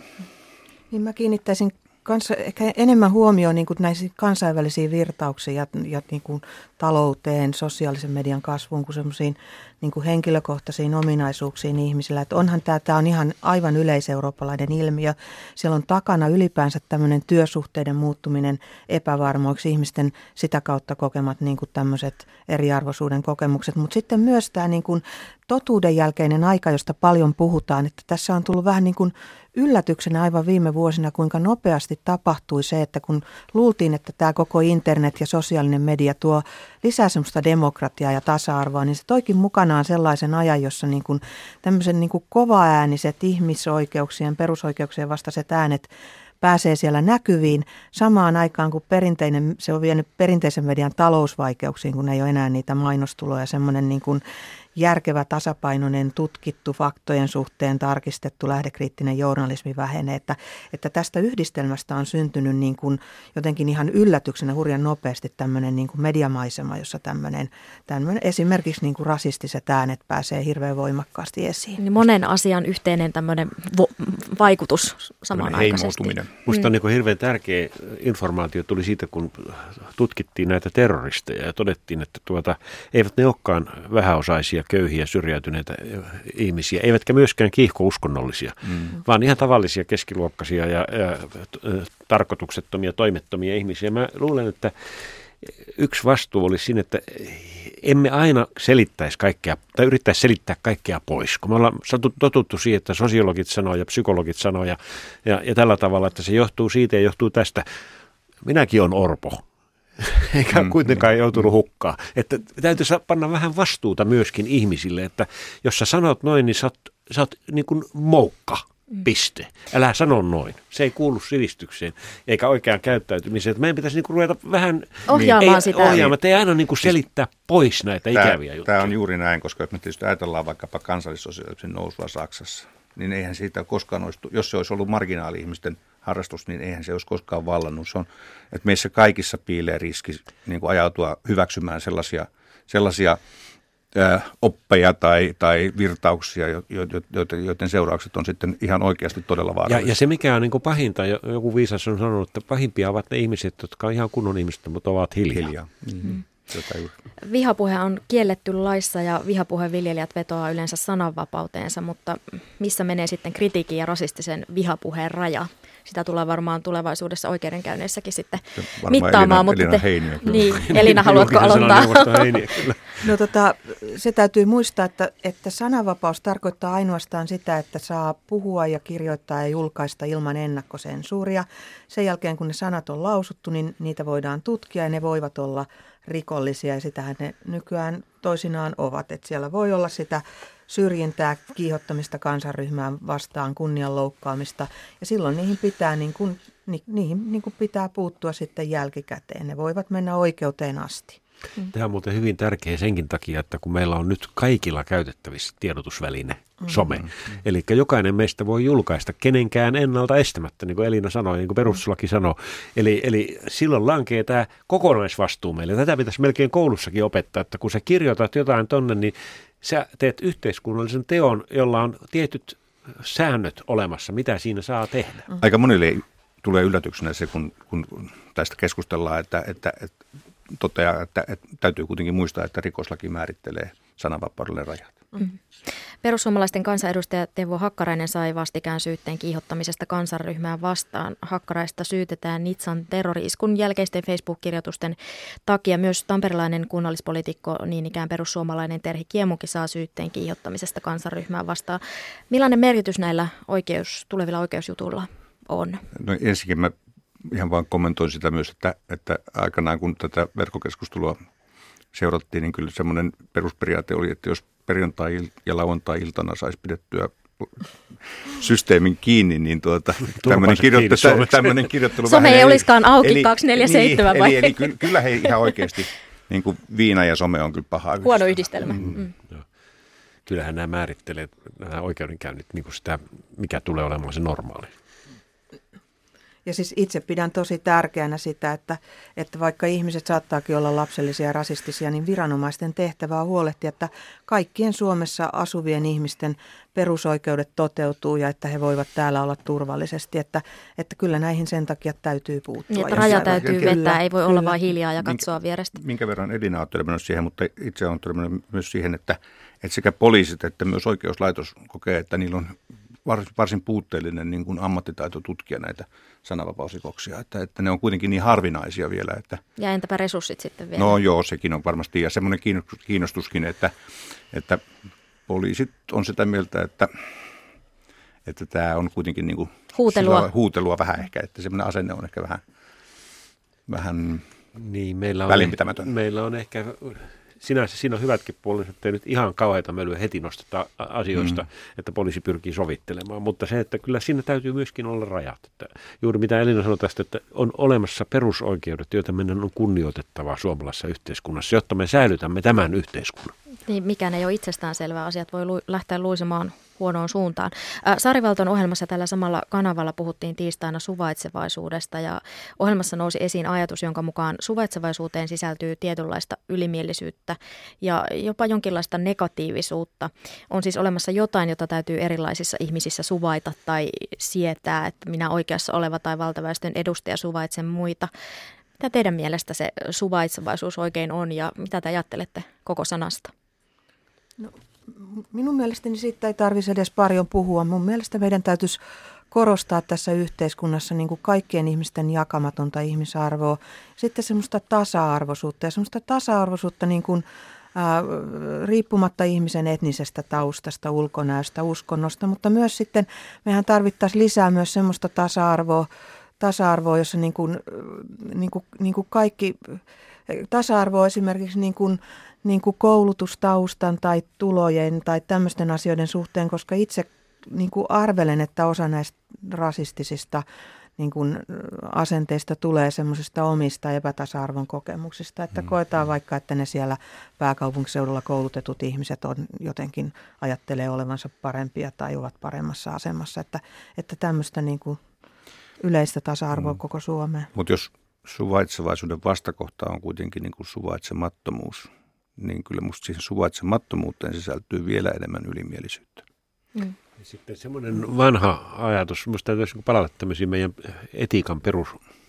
Niin mä kiinnittäisin kanssa ehkä enemmän huomioon niin näisiin kansainvälisiin virtauksiin ja, ja niin kuin talouteen, sosiaalisen median kasvuun kuin semmoisiin niin kuin henkilökohtaisiin ominaisuuksiin ihmisillä. Että onhan tämä, tämä on ihan aivan yleiseurooppalainen ilmiö. Siellä on takana ylipäänsä tämmöinen työsuhteiden muuttuminen epävarmoiksi, ihmisten sitä kautta kokemat niin kuin tämmöiset eriarvoisuuden kokemukset. Mutta sitten myös tämä niin kuin totuuden jälkeinen aika, josta paljon puhutaan, että tässä on tullut vähän niin kuin yllätyksenä aivan viime vuosina, kuinka nopeasti tapahtui se, että kun luultiin, että tämä koko internet ja sosiaalinen media tuo lisää semmoista demokratiaa ja tasa-arvoa, niin se toikin mukanaan sellaisen ajan, jossa niin kuin tämmöisen niin kuin kovaääniset ihmisoikeuksien, perusoikeuksien vastaiset äänet pääsee siellä näkyviin. Samaan aikaan, kun perinteinen, se on vienyt perinteisen median talousvaikeuksiin, kun ei ole enää niitä mainostuloja, semmoinen niin kuin järkevä, tasapainoinen, tutkittu, faktojen suhteen tarkistettu, lähdekriittinen journalismi vähenee. Että, että tästä yhdistelmästä on syntynyt niin kuin jotenkin ihan yllätyksenä hurjan nopeasti tämmöinen niin kuin mediamaisema, jossa tämmöinen, tämmöinen esimerkiksi niin kuin rasistiset äänet pääsee hirveän voimakkaasti esiin. Niin monen asian yhteinen tämmöinen vo- vaikutus samanaikaisesti. Minusta on niin kuin hirveän tärkeä informaatio tuli siitä, kun tutkittiin näitä terroristeja ja todettiin, että tuota, eivät ne olekaan vähäosaisia, köyhiä, syrjäytyneitä ihmisiä, eivätkä myöskään kiihkouskonnollisia, mm. vaan ihan tavallisia keskiluokkaisia ja, ja tarkoituksettomia, toimettomia ihmisiä. Mä luulen, että yksi vastuu oli siinä, että emme aina selittäisi kaikkea, tai yrittäisi selittää kaikkea pois. Kun me ollaan totuttu siihen, että sosiologit sanoo ja psykologit sanoo ja, ja, ja tällä tavalla, että se johtuu siitä ja johtuu tästä. Minäkin on orpo, *laughs* eikä mm, kuitenkaan mm, joutunut hukkaan. Että täytyisi panna vähän vastuuta myöskin ihmisille, että jos sä sanot noin, niin sä oot, sä oot niin kuin moukka. Mm. Piste. Älä sano noin. Se ei kuulu sivistykseen eikä oikeaan käyttäytymiseen. Meidän pitäisi niinku ruveta vähän ohjaamaan ei, sitä. Ohjaamaan, ei aina niinku selittää pois näitä tämä, ikäviä juttuja. Tämä on juuri näin, koska jos me tietysti ajatellaan vaikkapa kansallissosiaalismin nousua Saksassa, niin eihän siitä koskaan olisi, jos se olisi ollut marginaali-ihmisten harrastus, niin eihän se olisi koskaan vallannut. Se on, että meissä kaikissa piilee riski niin kuin ajautua hyväksymään sellaisia, sellaisia oppeja tai, tai virtauksia, joiden, joiden seuraukset on sitten ihan oikeasti todella vaarallisia. Ja, ja se mikä on niin kuin pahinta, joku viisas on sanonut, että pahimpia ovat ne ihmiset, jotka on ihan kunnon ihmiset, mutta ovat hiljaa. hiljaa. Mm-hmm. Vihapuhe on kielletty laissa ja vihapuheviljelijät vetoaa yleensä sananvapauteensa, mutta missä menee sitten kritiikin ja rasistisen vihapuheen raja? Sitä tulee varmaan tulevaisuudessa oikeudenkäynneissäkin sitten mittaamaan. Elina, mutta Elina te, Heiniä, niin, *laughs* Elina, haluatko aloittaa? Heiniä, *laughs* no tota, se täytyy muistaa, että, että sananvapaus tarkoittaa ainoastaan sitä, että saa puhua ja kirjoittaa ja julkaista ilman ennakkosensuuria. Sen jälkeen, kun ne sanat on lausuttu, niin niitä voidaan tutkia ja ne voivat olla rikollisia ja sitähän ne nykyään toisinaan ovat. Että siellä voi olla sitä syrjintää, kiihottamista kansanryhmään vastaan, kunnianloukkaamista ja silloin niihin pitää, niin kuin, ni, niihin niin kuin pitää puuttua sitten jälkikäteen. Ne voivat mennä oikeuteen asti. Mm. Tämä on muuten hyvin tärkeä senkin takia, että kun meillä on nyt kaikilla käytettävissä tiedotusväline, mm. some. Mm-hmm. Eli jokainen meistä voi julkaista kenenkään ennalta estämättä, niin kuin Elina sanoi, niin kuin perustuslaki sanoi. Eli, eli silloin lankee tämä kokonaisvastuu meille. Tätä pitäisi melkein koulussakin opettaa, että kun sä kirjoitat jotain tonne, niin sä teet yhteiskunnallisen teon, jolla on tietyt säännöt olemassa, mitä siinä saa tehdä. Aika monille tulee yllätyksenä se, kun, kun tästä keskustellaan, että, että, että toteaa, että, että täytyy kuitenkin muistaa, että rikoslaki määrittelee sananvapaudelle rajat. Mm. Perussuomalaisten kansanedustaja Teuvo Hakkarainen sai vastikään syytteen kiihottamisesta kansanryhmää vastaan. Hakkaraista syytetään Nitsan terroriiskun jälkeisten Facebook-kirjoitusten takia. Myös tamperilainen kunnallispolitiikko, niin ikään perussuomalainen Terhi Kiemuki saa syytteen kiihottamisesta kansanryhmää vastaan. Millainen merkitys näillä oikeus, tulevilla oikeusjutuilla on? No ensinnäkin mä ihan vaan kommentoin sitä myös, että, että aikanaan kun tätä verkkokeskustelua seurattiin, niin kyllä semmoinen perusperiaate oli, että jos perjantai- ja lauantai-iltana saisi pidettyä systeemin kiinni, niin tuota, tämmöinen, kirjoittelu, tämmöinen kirjoittelu Some ei olisikaan auki eli, 247 niin, vai? Eli, eli ky, kyllä he ihan oikeasti, niin kuin viina ja some on kyllä paha Huono yhdistelmä. Mm. Mm. Kyllähän nämä määrittelee nämä oikeudenkäynnit niin kuin sitä, mikä tulee olemaan se normaali. Ja siis itse pidän tosi tärkeänä sitä, että, että vaikka ihmiset saattaakin olla lapsellisia ja rasistisia, niin viranomaisten tehtävä on huolehtia, että kaikkien Suomessa asuvien ihmisten perusoikeudet toteutuu ja että he voivat täällä olla turvallisesti. Että, että kyllä näihin sen takia täytyy puuttua. Niin, että raja täytyy kyllä, vetää, ei voi kyllä. olla vain hiljaa ja katsoa minkä, vierestä. Minkä verran Elina on törmännyt siihen, mutta itse on törmännyt myös siihen, että, että sekä poliisit että myös oikeuslaitos kokee, että niillä on varsin puutteellinen niin kuin ammattitaito tutkia näitä sananvapausrikoksia, että, että ne on kuitenkin niin harvinaisia vielä. Että, ja entäpä resurssit sitten vielä? No joo, sekin on varmasti, ja semmoinen kiinnostuskin, että, että poliisit on sitä mieltä, että, että tämä on kuitenkin niin kuin huutelua. huutelua vähän ehkä, että semmoinen asenne on ehkä vähän, vähän niin, meillä on, välinpitämätön. Meillä on ehkä sinänsä siinä on hyvätkin puolet, että ei nyt ihan kauheita mölyä heti nosteta asioista, mm. että poliisi pyrkii sovittelemaan. Mutta se, että kyllä siinä täytyy myöskin olla rajat. Että juuri mitä Elina sanoi tästä, että on olemassa perusoikeudet, joita meidän on kunnioitettava suomalaisessa yhteiskunnassa, jotta me säilytämme tämän yhteiskunnan. Niin, mikään ei ole itsestäänselvää. Asiat voi lu- lähteä luisemaan huonoon suuntaan. Saarivalton ohjelmassa tällä samalla kanavalla puhuttiin tiistaina suvaitsevaisuudesta ja ohjelmassa nousi esiin ajatus, jonka mukaan suvaitsevaisuuteen sisältyy tietynlaista ylimielisyyttä ja jopa jonkinlaista negatiivisuutta. On siis olemassa jotain, jota täytyy erilaisissa ihmisissä suvaita tai sietää, että minä oikeassa oleva tai valtaväestön edustaja suvaitsen muita. Mitä teidän mielestä se suvaitsevaisuus oikein on ja mitä te ajattelette koko sanasta? No, minun mielestäni siitä ei tarvitsisi edes paljon puhua. Mun mielestä meidän täytyisi korostaa tässä yhteiskunnassa niin kuin kaikkien ihmisten jakamatonta ihmisarvoa. Sitten semmoista tasa-arvoisuutta ja semmoista tasa-arvoisuutta niin kuin, ää, riippumatta ihmisen etnisestä taustasta, ulkonäöstä, uskonnosta, mutta myös sitten mehän tarvittaisiin lisää myös semmoista tasa-arvoa, tasa-arvoa jossa niin kuin, niin kuin, niin kuin kaikki, tasa-arvoa esimerkiksi niin kuin, niin kuin koulutustaustan tai tulojen tai tämmöisten asioiden suhteen, koska itse niin kuin arvelen, että osa näistä rasistisista niin kuin asenteista tulee semmoisista omista epätasa-arvon kokemuksista, että mm. koetaan vaikka, että ne siellä pääkaupunkiseudulla koulutetut ihmiset on jotenkin ajattelee olevansa parempia tai ovat paremmassa asemassa, että, että tämmöistä niin kuin yleistä tasa-arvoa mm. koko Suomeen. Mutta jos suvaitsevaisuuden vastakohta on kuitenkin niin kuin suvaitsemattomuus, niin kyllä musta siihen suvaitsemattomuuteen sisältyy vielä enemmän ylimielisyyttä. Mm. Sitten semmoinen vanha ajatus, minusta täytyisi palata tämmöisiin meidän etiikan perus,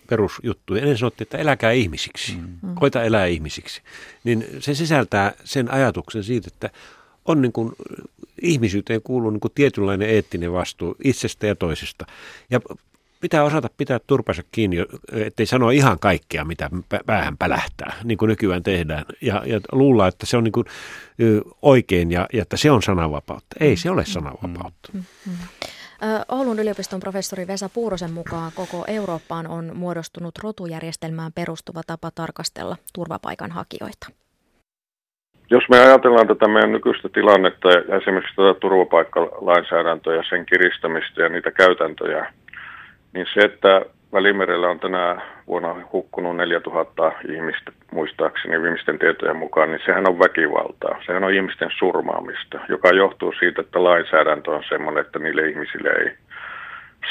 perusjuttuja. Ennen sanottiin, että eläkää ihmisiksi, mm. mm. koita elää ihmisiksi. Niin se sisältää sen ajatuksen siitä, että on niin kuin, ihmisyyteen kuuluu niin kuin tietynlainen eettinen vastuu itsestä ja toisesta. Ja pitää osata pitää turpansa kiinni, ettei sano ihan kaikkea, mitä päähän pälähtää, niin kuin nykyään tehdään. Ja, ja luulla, että se on niin kuin oikein ja, ja että se on sananvapautta. Ei se ole sananvapautta. Mm-hmm. Oulun yliopiston professori Vesa Puurosen mukaan koko Eurooppaan on muodostunut rotujärjestelmään perustuva tapa tarkastella turvapaikanhakijoita. Jos me ajatellaan tätä meidän nykyistä tilannetta ja esimerkiksi tätä turvapaikkalainsäädäntöä ja sen kiristämistä ja niitä käytäntöjä, niin se, että Välimerellä on tänä vuonna hukkunut 4000 ihmistä, muistaakseni viimeisten tietojen mukaan, niin sehän on väkivaltaa. Sehän on ihmisten surmaamista, joka johtuu siitä, että lainsäädäntö on sellainen, että niille ihmisille ei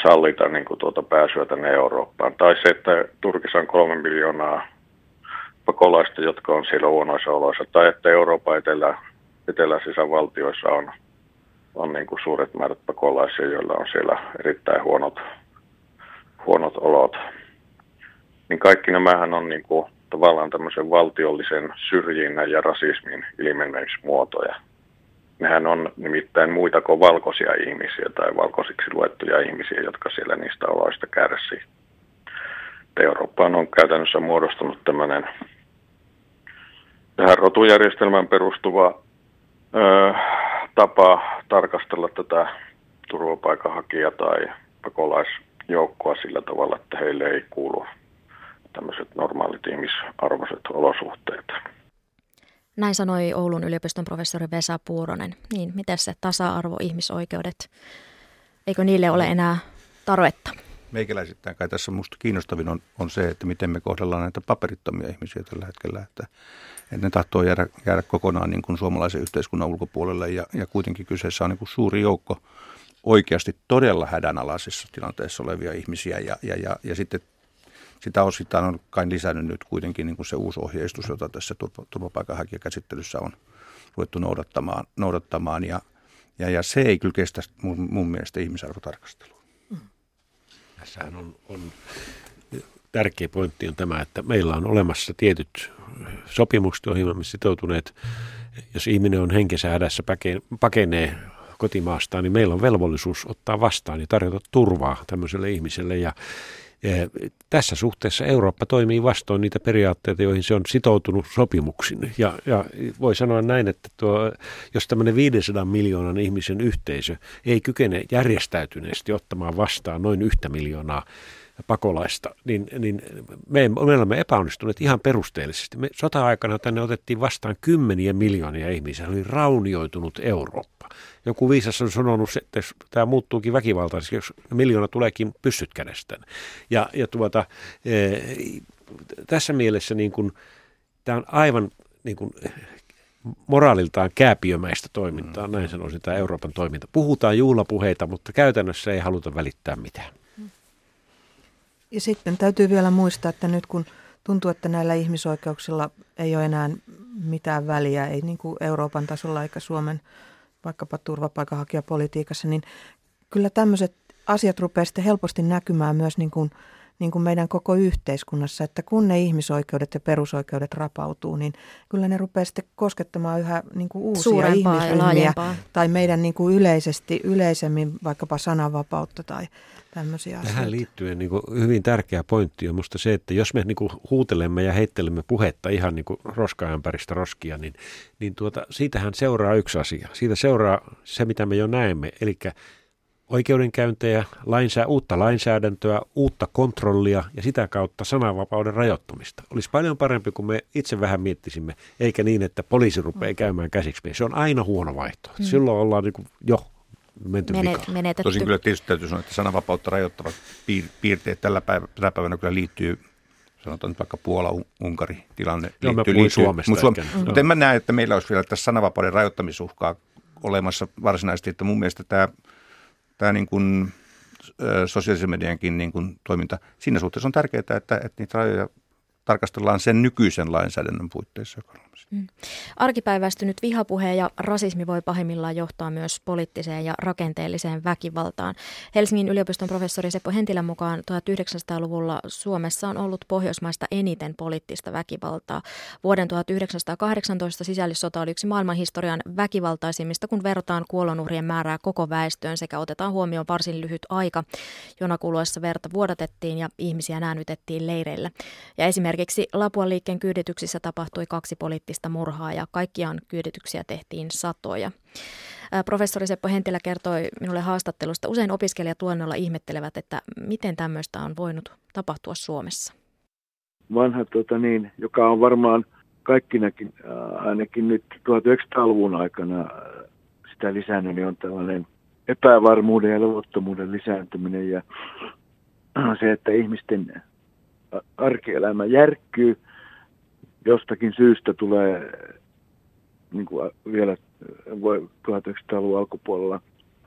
sallita niin kuin tuota pääsyä tänne Eurooppaan. Tai se, että Turkissa on kolme miljoonaa pakolaista, jotka on siellä huonoissa oloissa. Tai että Euroopan etelä, eteläisissä valtioissa on, on niin kuin suuret määrät pakolaisia, joilla on siellä erittäin huonot huonot olot, niin kaikki nämähän on niin kuin, tavallaan tämmöisen valtiollisen syrjinnän ja rasismin ilmenemismuotoja. Nehän on nimittäin muita kuin valkoisia ihmisiä tai valkoisiksi luettuja ihmisiä, jotka siellä niistä oloista kärsii. Eurooppaan on käytännössä muodostunut tämmöinen tähän rotujärjestelmään perustuva ö, tapa tarkastella tätä turvapaikanhakija- tai pakolais- joukkoa sillä tavalla, että heille ei kuulu tämmöiset normaalit ihmisarvoiset olosuhteet. Näin sanoi Oulun yliopiston professori Vesa Puuronen. Niin, miten se tasa-arvo, ihmisoikeudet, eikö niille ole enää tarvetta? Meikäläisittäin kai tässä minusta kiinnostavin on, on se, että miten me kohdellaan näitä paperittomia ihmisiä tällä hetkellä, että, että ne tahtoo jäädä, jäädä kokonaan niin kuin suomalaisen yhteiskunnan ulkopuolelle ja, ja kuitenkin kyseessä on niin kuin suuri joukko oikeasti todella hädänalaisessa tilanteessa olevia ihmisiä ja, ja, ja, ja sitten sitä osittain on kai lisännyt nyt kuitenkin niin kuin se uusi ohjeistus, jota tässä turvapaikanhakijakäsittelyssä on ruvettu noudattamaan, noudattamaan ja, ja, ja se ei kyllä kestä mun, mun mielestä ihmisarvotarkastelua. Tässähän on, on tärkeä pointti on tämä, että meillä on olemassa tietyt sopimukset, joihin olemme sitoutuneet. Jos ihminen on henkensä hädässä, pakenee kotimaastaan, niin meillä on velvollisuus ottaa vastaan ja tarjota turvaa tämmöiselle ihmiselle. Ja, ja tässä suhteessa Eurooppa toimii vastoin niitä periaatteita, joihin se on sitoutunut sopimuksin. Ja, ja voi sanoa näin, että tuo, jos tämmöinen 500 miljoonan ihmisen yhteisö ei kykene järjestäytyneesti ottamaan vastaan noin yhtä miljoonaa pakolaista, niin, niin me, me olemme epäonnistuneet ihan perusteellisesti. Me sota-aikana tänne otettiin vastaan kymmeniä miljoonia ihmisiä, oli raunioitunut Eurooppa. Joku viisas on sanonut, että tämä muuttuukin väkivaltaiseksi, jos miljoona tuleekin pyssyt kädestään. Ja, ja tuota, e, tässä mielessä niin kuin, tämä on aivan niin kuin, moraaliltaan kääpiömäistä toimintaa, näin sanoisin tämä Euroopan toiminta. Puhutaan juhlapuheita, mutta käytännössä ei haluta välittää mitään. Ja sitten täytyy vielä muistaa, että nyt kun tuntuu, että näillä ihmisoikeuksilla ei ole enää mitään väliä, ei niin kuin Euroopan tasolla eikä Suomen vaikkapa turvapaikanhakijapolitiikassa, niin kyllä tämmöiset asiat rupeaa sitten helposti näkymään myös niin kuin, niin kuin meidän koko yhteiskunnassa, että kun ne ihmisoikeudet ja perusoikeudet rapautuu, niin kyllä ne rupeaa sitten koskettamaan yhä niin kuin uusia Suurempaa ihmisryhmiä tai meidän niin kuin yleisesti, yleisemmin vaikkapa sananvapautta tai tämmöisiä Tähän asioita. liittyen niin kuin hyvin tärkeä pointti on minusta se, että jos me niin kuin huutelemme ja heittelemme puhetta ihan niin kuin roskaämpäristä roskia, niin, niin tuota, siitähän seuraa yksi asia. Siitä seuraa se, mitä me jo näemme, eli oikeudenkäyntejä, lainsä, uutta lainsäädäntöä, uutta kontrollia ja sitä kautta sananvapauden rajoittamista. Olisi paljon parempi, kun me itse vähän miettisimme, eikä niin, että poliisi rupeaa käymään käsiksi. Se on aina huono vaihtoehto. Silloin ollaan niin kuin jo menty Menet, vikaan. menetetty. Tosin kyllä tietysti täytyy sanoa, että sananvapautta rajoittavat piir- piirteet tällä päivä, tänä päivänä kyllä liittyy sanotaan nyt vaikka Puola-Unkari tilanne. Joo, liittyy, liittyy, Suomesta mutta, Suom- ehkä. mutta en mä näe, että meillä olisi vielä tässä sananvapauden rajoittamisuhkaa olemassa varsinaisesti, että mun mielestä tämä, tämä niin kuin, sosiaalisen mediankin niin kuin toiminta, siinä suhteessa on tärkeää, että, että niitä rajoja tarkastellaan sen nykyisen lainsäädännön puitteissa, olemassa. Arkipäiväistynyt vihapuhe ja rasismi voi pahimmillaan johtaa myös poliittiseen ja rakenteelliseen väkivaltaan. Helsingin yliopiston professori Seppo Hentilän mukaan 1900-luvulla Suomessa on ollut Pohjoismaista eniten poliittista väkivaltaa. Vuoden 1918 sisällissota oli yksi maailmanhistorian väkivaltaisimmista, kun verrataan kuolonuhrien määrää koko väestöön sekä otetaan huomioon varsin lyhyt aika, jona kuluessa verta vuodatettiin ja ihmisiä näännytettiin leireillä. Ja esimerkiksi Lapuan liikkeen kyydityksissä tapahtui kaksi poliittista murhaa ja kaikkiaan kyydityksiä tehtiin satoja. Professori Seppo Hentilä kertoi minulle haastattelusta. Usein opiskelijat luennolla ihmettelevät, että miten tämmöistä on voinut tapahtua Suomessa. vanha, tota niin, joka on varmaan kaikkinakin, ainakin nyt 1900-luvun aikana sitä lisännyt, niin on tällainen epävarmuuden ja levottomuuden lisääntyminen ja *clears throat* se, että ihmisten arkielämä järkkyy, jostakin syystä tulee niin kuin vielä äh, voi 1900-luvun alkupuolella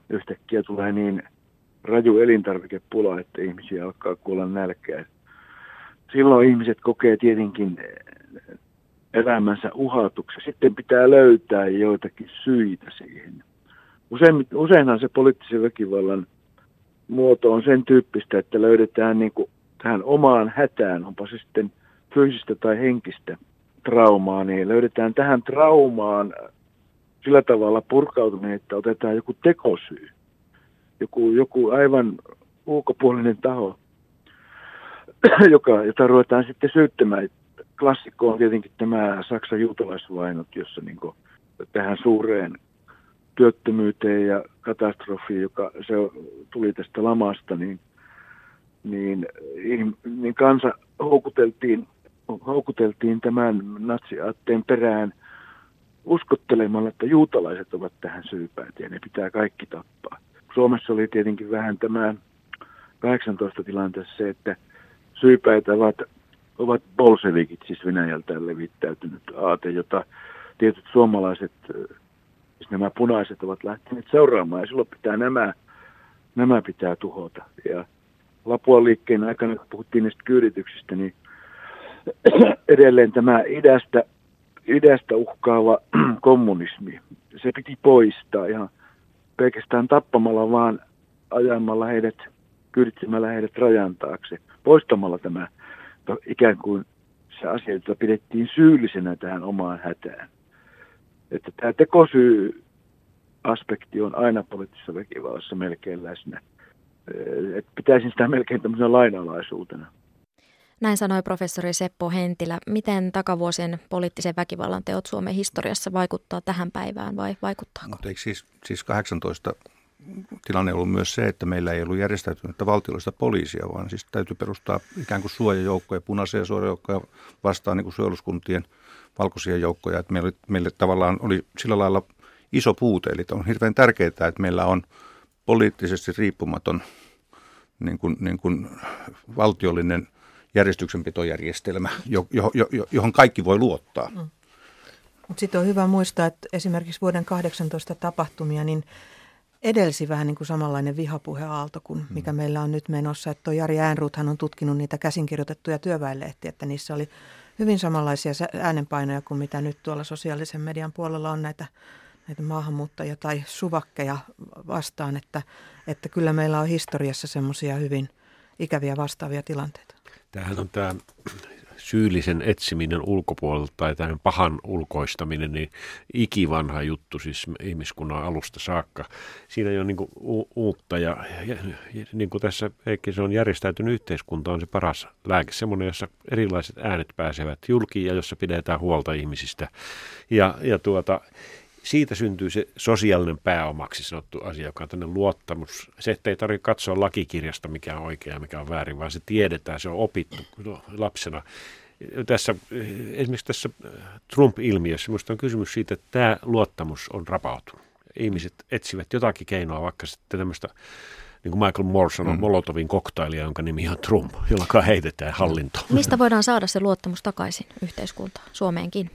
yhtäkkiä tulee niin raju elintarvikepula, että ihmisiä alkaa kuolla nälkään silloin ihmiset kokee tietenkin eh, elämänsä uhatuksi. Sitten pitää löytää joitakin syitä siihen. Usein, useinhan se poliittisen väkivallan muoto on sen tyyppistä, että löydetään niin kuin tähän omaan hätään, onpa se sitten fyysistä tai henkistä traumaa, niin löydetään tähän traumaan sillä tavalla purkautuminen, että otetaan joku tekosyy, joku, joku aivan ulkopuolinen taho, *clears throat* joka, jota ruvetaan sitten syyttämään. Klassikko on tietenkin tämä Saksan juutalaisvainot, jossa niin tähän suureen työttömyyteen ja katastrofiin, joka se tuli tästä lamasta, niin, niin, ihm- niin kansa houkuteltiin, houkuteltiin tämän natsiaatteen perään uskottelemalla, että juutalaiset ovat tähän syypäät ja ne pitää kaikki tappaa. Suomessa oli tietenkin vähän tämä 18 tilanteessa se, että syypäitä ovat, ovat bolsevikit, siis Venäjältä levittäytynyt aate, jota tietyt suomalaiset, äh, siis nämä punaiset ovat lähteneet seuraamaan ja silloin pitää nämä, nämä pitää tuhota. Ja Lapuan liikkeen aikana, kun puhuttiin niistä kyydityksistä, niin *clears throat* edelleen tämä idästä, idästä uhkaava *clears throat* kommunismi, se piti poistaa ihan pelkästään tappamalla, vaan ajamalla heidät, kyyditsemällä heidät rajan taakse, poistamalla tämä to- ikään kuin se asia, jota pidettiin syyllisenä tähän omaan hätään. Että tämä tekosyy aspekti on aina poliittisessa väkivallassa melkein läsnä. Eh, Et pitäisin sitä melkein tämmöisenä lainalaisuutena. Näin sanoi professori Seppo Hentilä. Miten takavuosien poliittisen väkivallan teot Suomen historiassa vaikuttaa tähän päivään vai vaikuttaako? Mutta eikö siis, siis 18 tilanne ollut myös se, että meillä ei ollut järjestäytynyttä valtiollista poliisia, vaan siis täytyy perustaa ikään kuin suojajoukkoja, punaisia suojajoukkoja vastaan niin kuin suojeluskuntien valkoisia joukkoja. Että meillä, meille tavallaan oli sillä lailla iso puute, eli on hirveän tärkeää, että meillä on poliittisesti riippumaton niin kuin, niin kuin valtiollinen järjestyksenpitojärjestelmä, jo, jo, jo, johon kaikki voi luottaa. Mutta sitten on hyvä muistaa, että esimerkiksi vuoden 18 tapahtumia, niin edelsi vähän niin kuin samanlainen vihapuheaalto kuin mm. mikä meillä on nyt menossa. Että toi Jari Äänruuthan on tutkinut niitä käsinkirjoitettuja työväenlehtiä, että niissä oli hyvin samanlaisia äänenpainoja kuin mitä nyt tuolla sosiaalisen median puolella on näitä, näitä maahanmuuttajia tai suvakkeja vastaan, että, että kyllä meillä on historiassa semmoisia hyvin ikäviä vastaavia tilanteita. Tämähän on tämä syyllisen etsiminen ulkopuolelta tai tämän pahan ulkoistaminen, niin ikivanha juttu siis ihmiskunnan alusta saakka. Siinä ei ole niin uutta ja, ja, ja niin kuin tässä Heikki, se on järjestäytynyt yhteiskunta on se paras lääke, semmoinen, jossa erilaiset äänet pääsevät julkiin ja jossa pidetään huolta ihmisistä. Ja, ja tuota, siitä syntyy se sosiaalinen pääomaksi sanottu asia, joka on tämmöinen luottamus. Se, että ei tarvitse katsoa lakikirjasta, mikä on oikea ja mikä on väärin, vaan se tiedetään, se on opittu lapsena. Tässä, esimerkiksi tässä Trump-ilmiössä minusta on kysymys siitä, että tämä luottamus on rapautunut. Ihmiset etsivät jotakin keinoa, vaikka sitten tämmöistä niin kuin Michael Moore sanoi, mm. Molotovin koktailia, jonka nimi on Trump, jolla heitetään hallintoon. Mistä voidaan saada se luottamus takaisin yhteiskuntaan, Suomeenkin?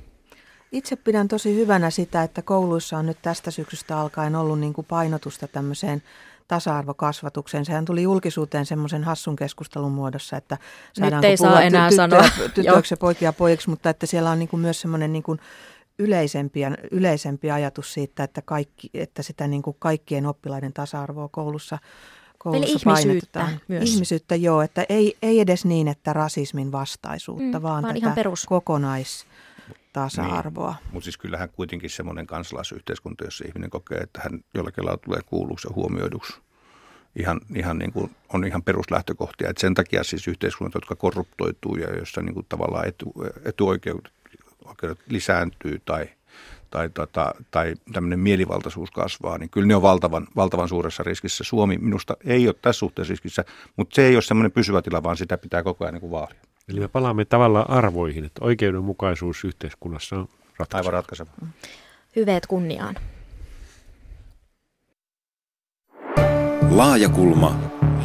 Itse pidän tosi hyvänä sitä, että kouluissa on nyt tästä syksystä alkaen ollut niin kuin painotusta tämmöiseen tasa-arvokasvatukseen. Sehän tuli julkisuuteen semmoisen hassun keskustelun muodossa, että saadaan ei saa enää sanoa. tytöiksi ja poikia pojiksi, mutta että siellä on niin kuin myös semmoinen niin kuin yleisempi, yleisempi ajatus siitä, että, kaikki, että sitä niin kuin kaikkien oppilaiden tasa-arvoa koulussa koulussa Eli ihmisyyttä myös. Ihmisyyttä, joo, että ei, ei edes niin, että rasismin vastaisuutta, mm, vaan, vaan tätä ihan perus. kokonais tasa-arvoa. Niin. Mutta siis kyllähän kuitenkin semmoinen kansalaisyhteiskunta, jossa ihminen kokee, että hän jollakin lailla tulee kuulluksi ja huomioiduksi, ihan, ihan niin kuin, on ihan peruslähtökohtia. Et sen takia siis yhteiskunnat, jotka korruptoituu ja jossa niin kuin tavallaan etu, etuoikeudet oikeudet lisääntyy tai, tai, tota, tai tämmöinen mielivaltaisuus kasvaa, niin kyllä ne on valtavan, valtavan suuressa riskissä. Suomi minusta ei ole tässä suhteessa riskissä, mutta se ei ole semmoinen pysyvä tila, vaan sitä pitää koko ajan niin kuin vaalia. Eli me palaamme tavallaan arvoihin, että oikeudenmukaisuus yhteiskunnassa on ratkaiseva. Aivan ratkaiseva. Hyveet kunniaan. Laajakulma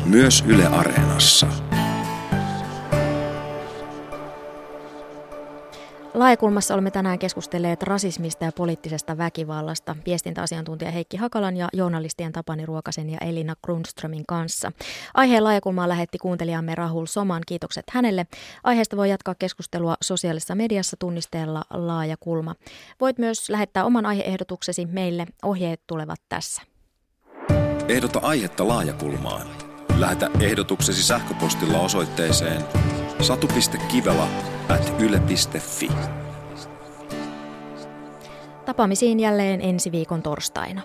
myös Yle Areenassa. Laajakulmassa olemme tänään keskustelleet rasismista ja poliittisesta väkivallasta viestintäasiantuntija Heikki Hakalan ja journalistien Tapani Ruokasen ja Elina Grundströmin kanssa. Aiheen laajakulmaa lähetti kuuntelijamme Rahul Soman. Kiitokset hänelle. Aiheesta voi jatkaa keskustelua sosiaalisessa mediassa tunnisteella Laajakulma. Voit myös lähettää oman aiheehdotuksesi meille. Ohjeet tulevat tässä. Ehdota aihetta Laajakulmaan. Lähetä ehdotuksesi sähköpostilla osoitteeseen satu.kivela at yle.fi. Tapaamisiin jälleen ensi viikon torstaina.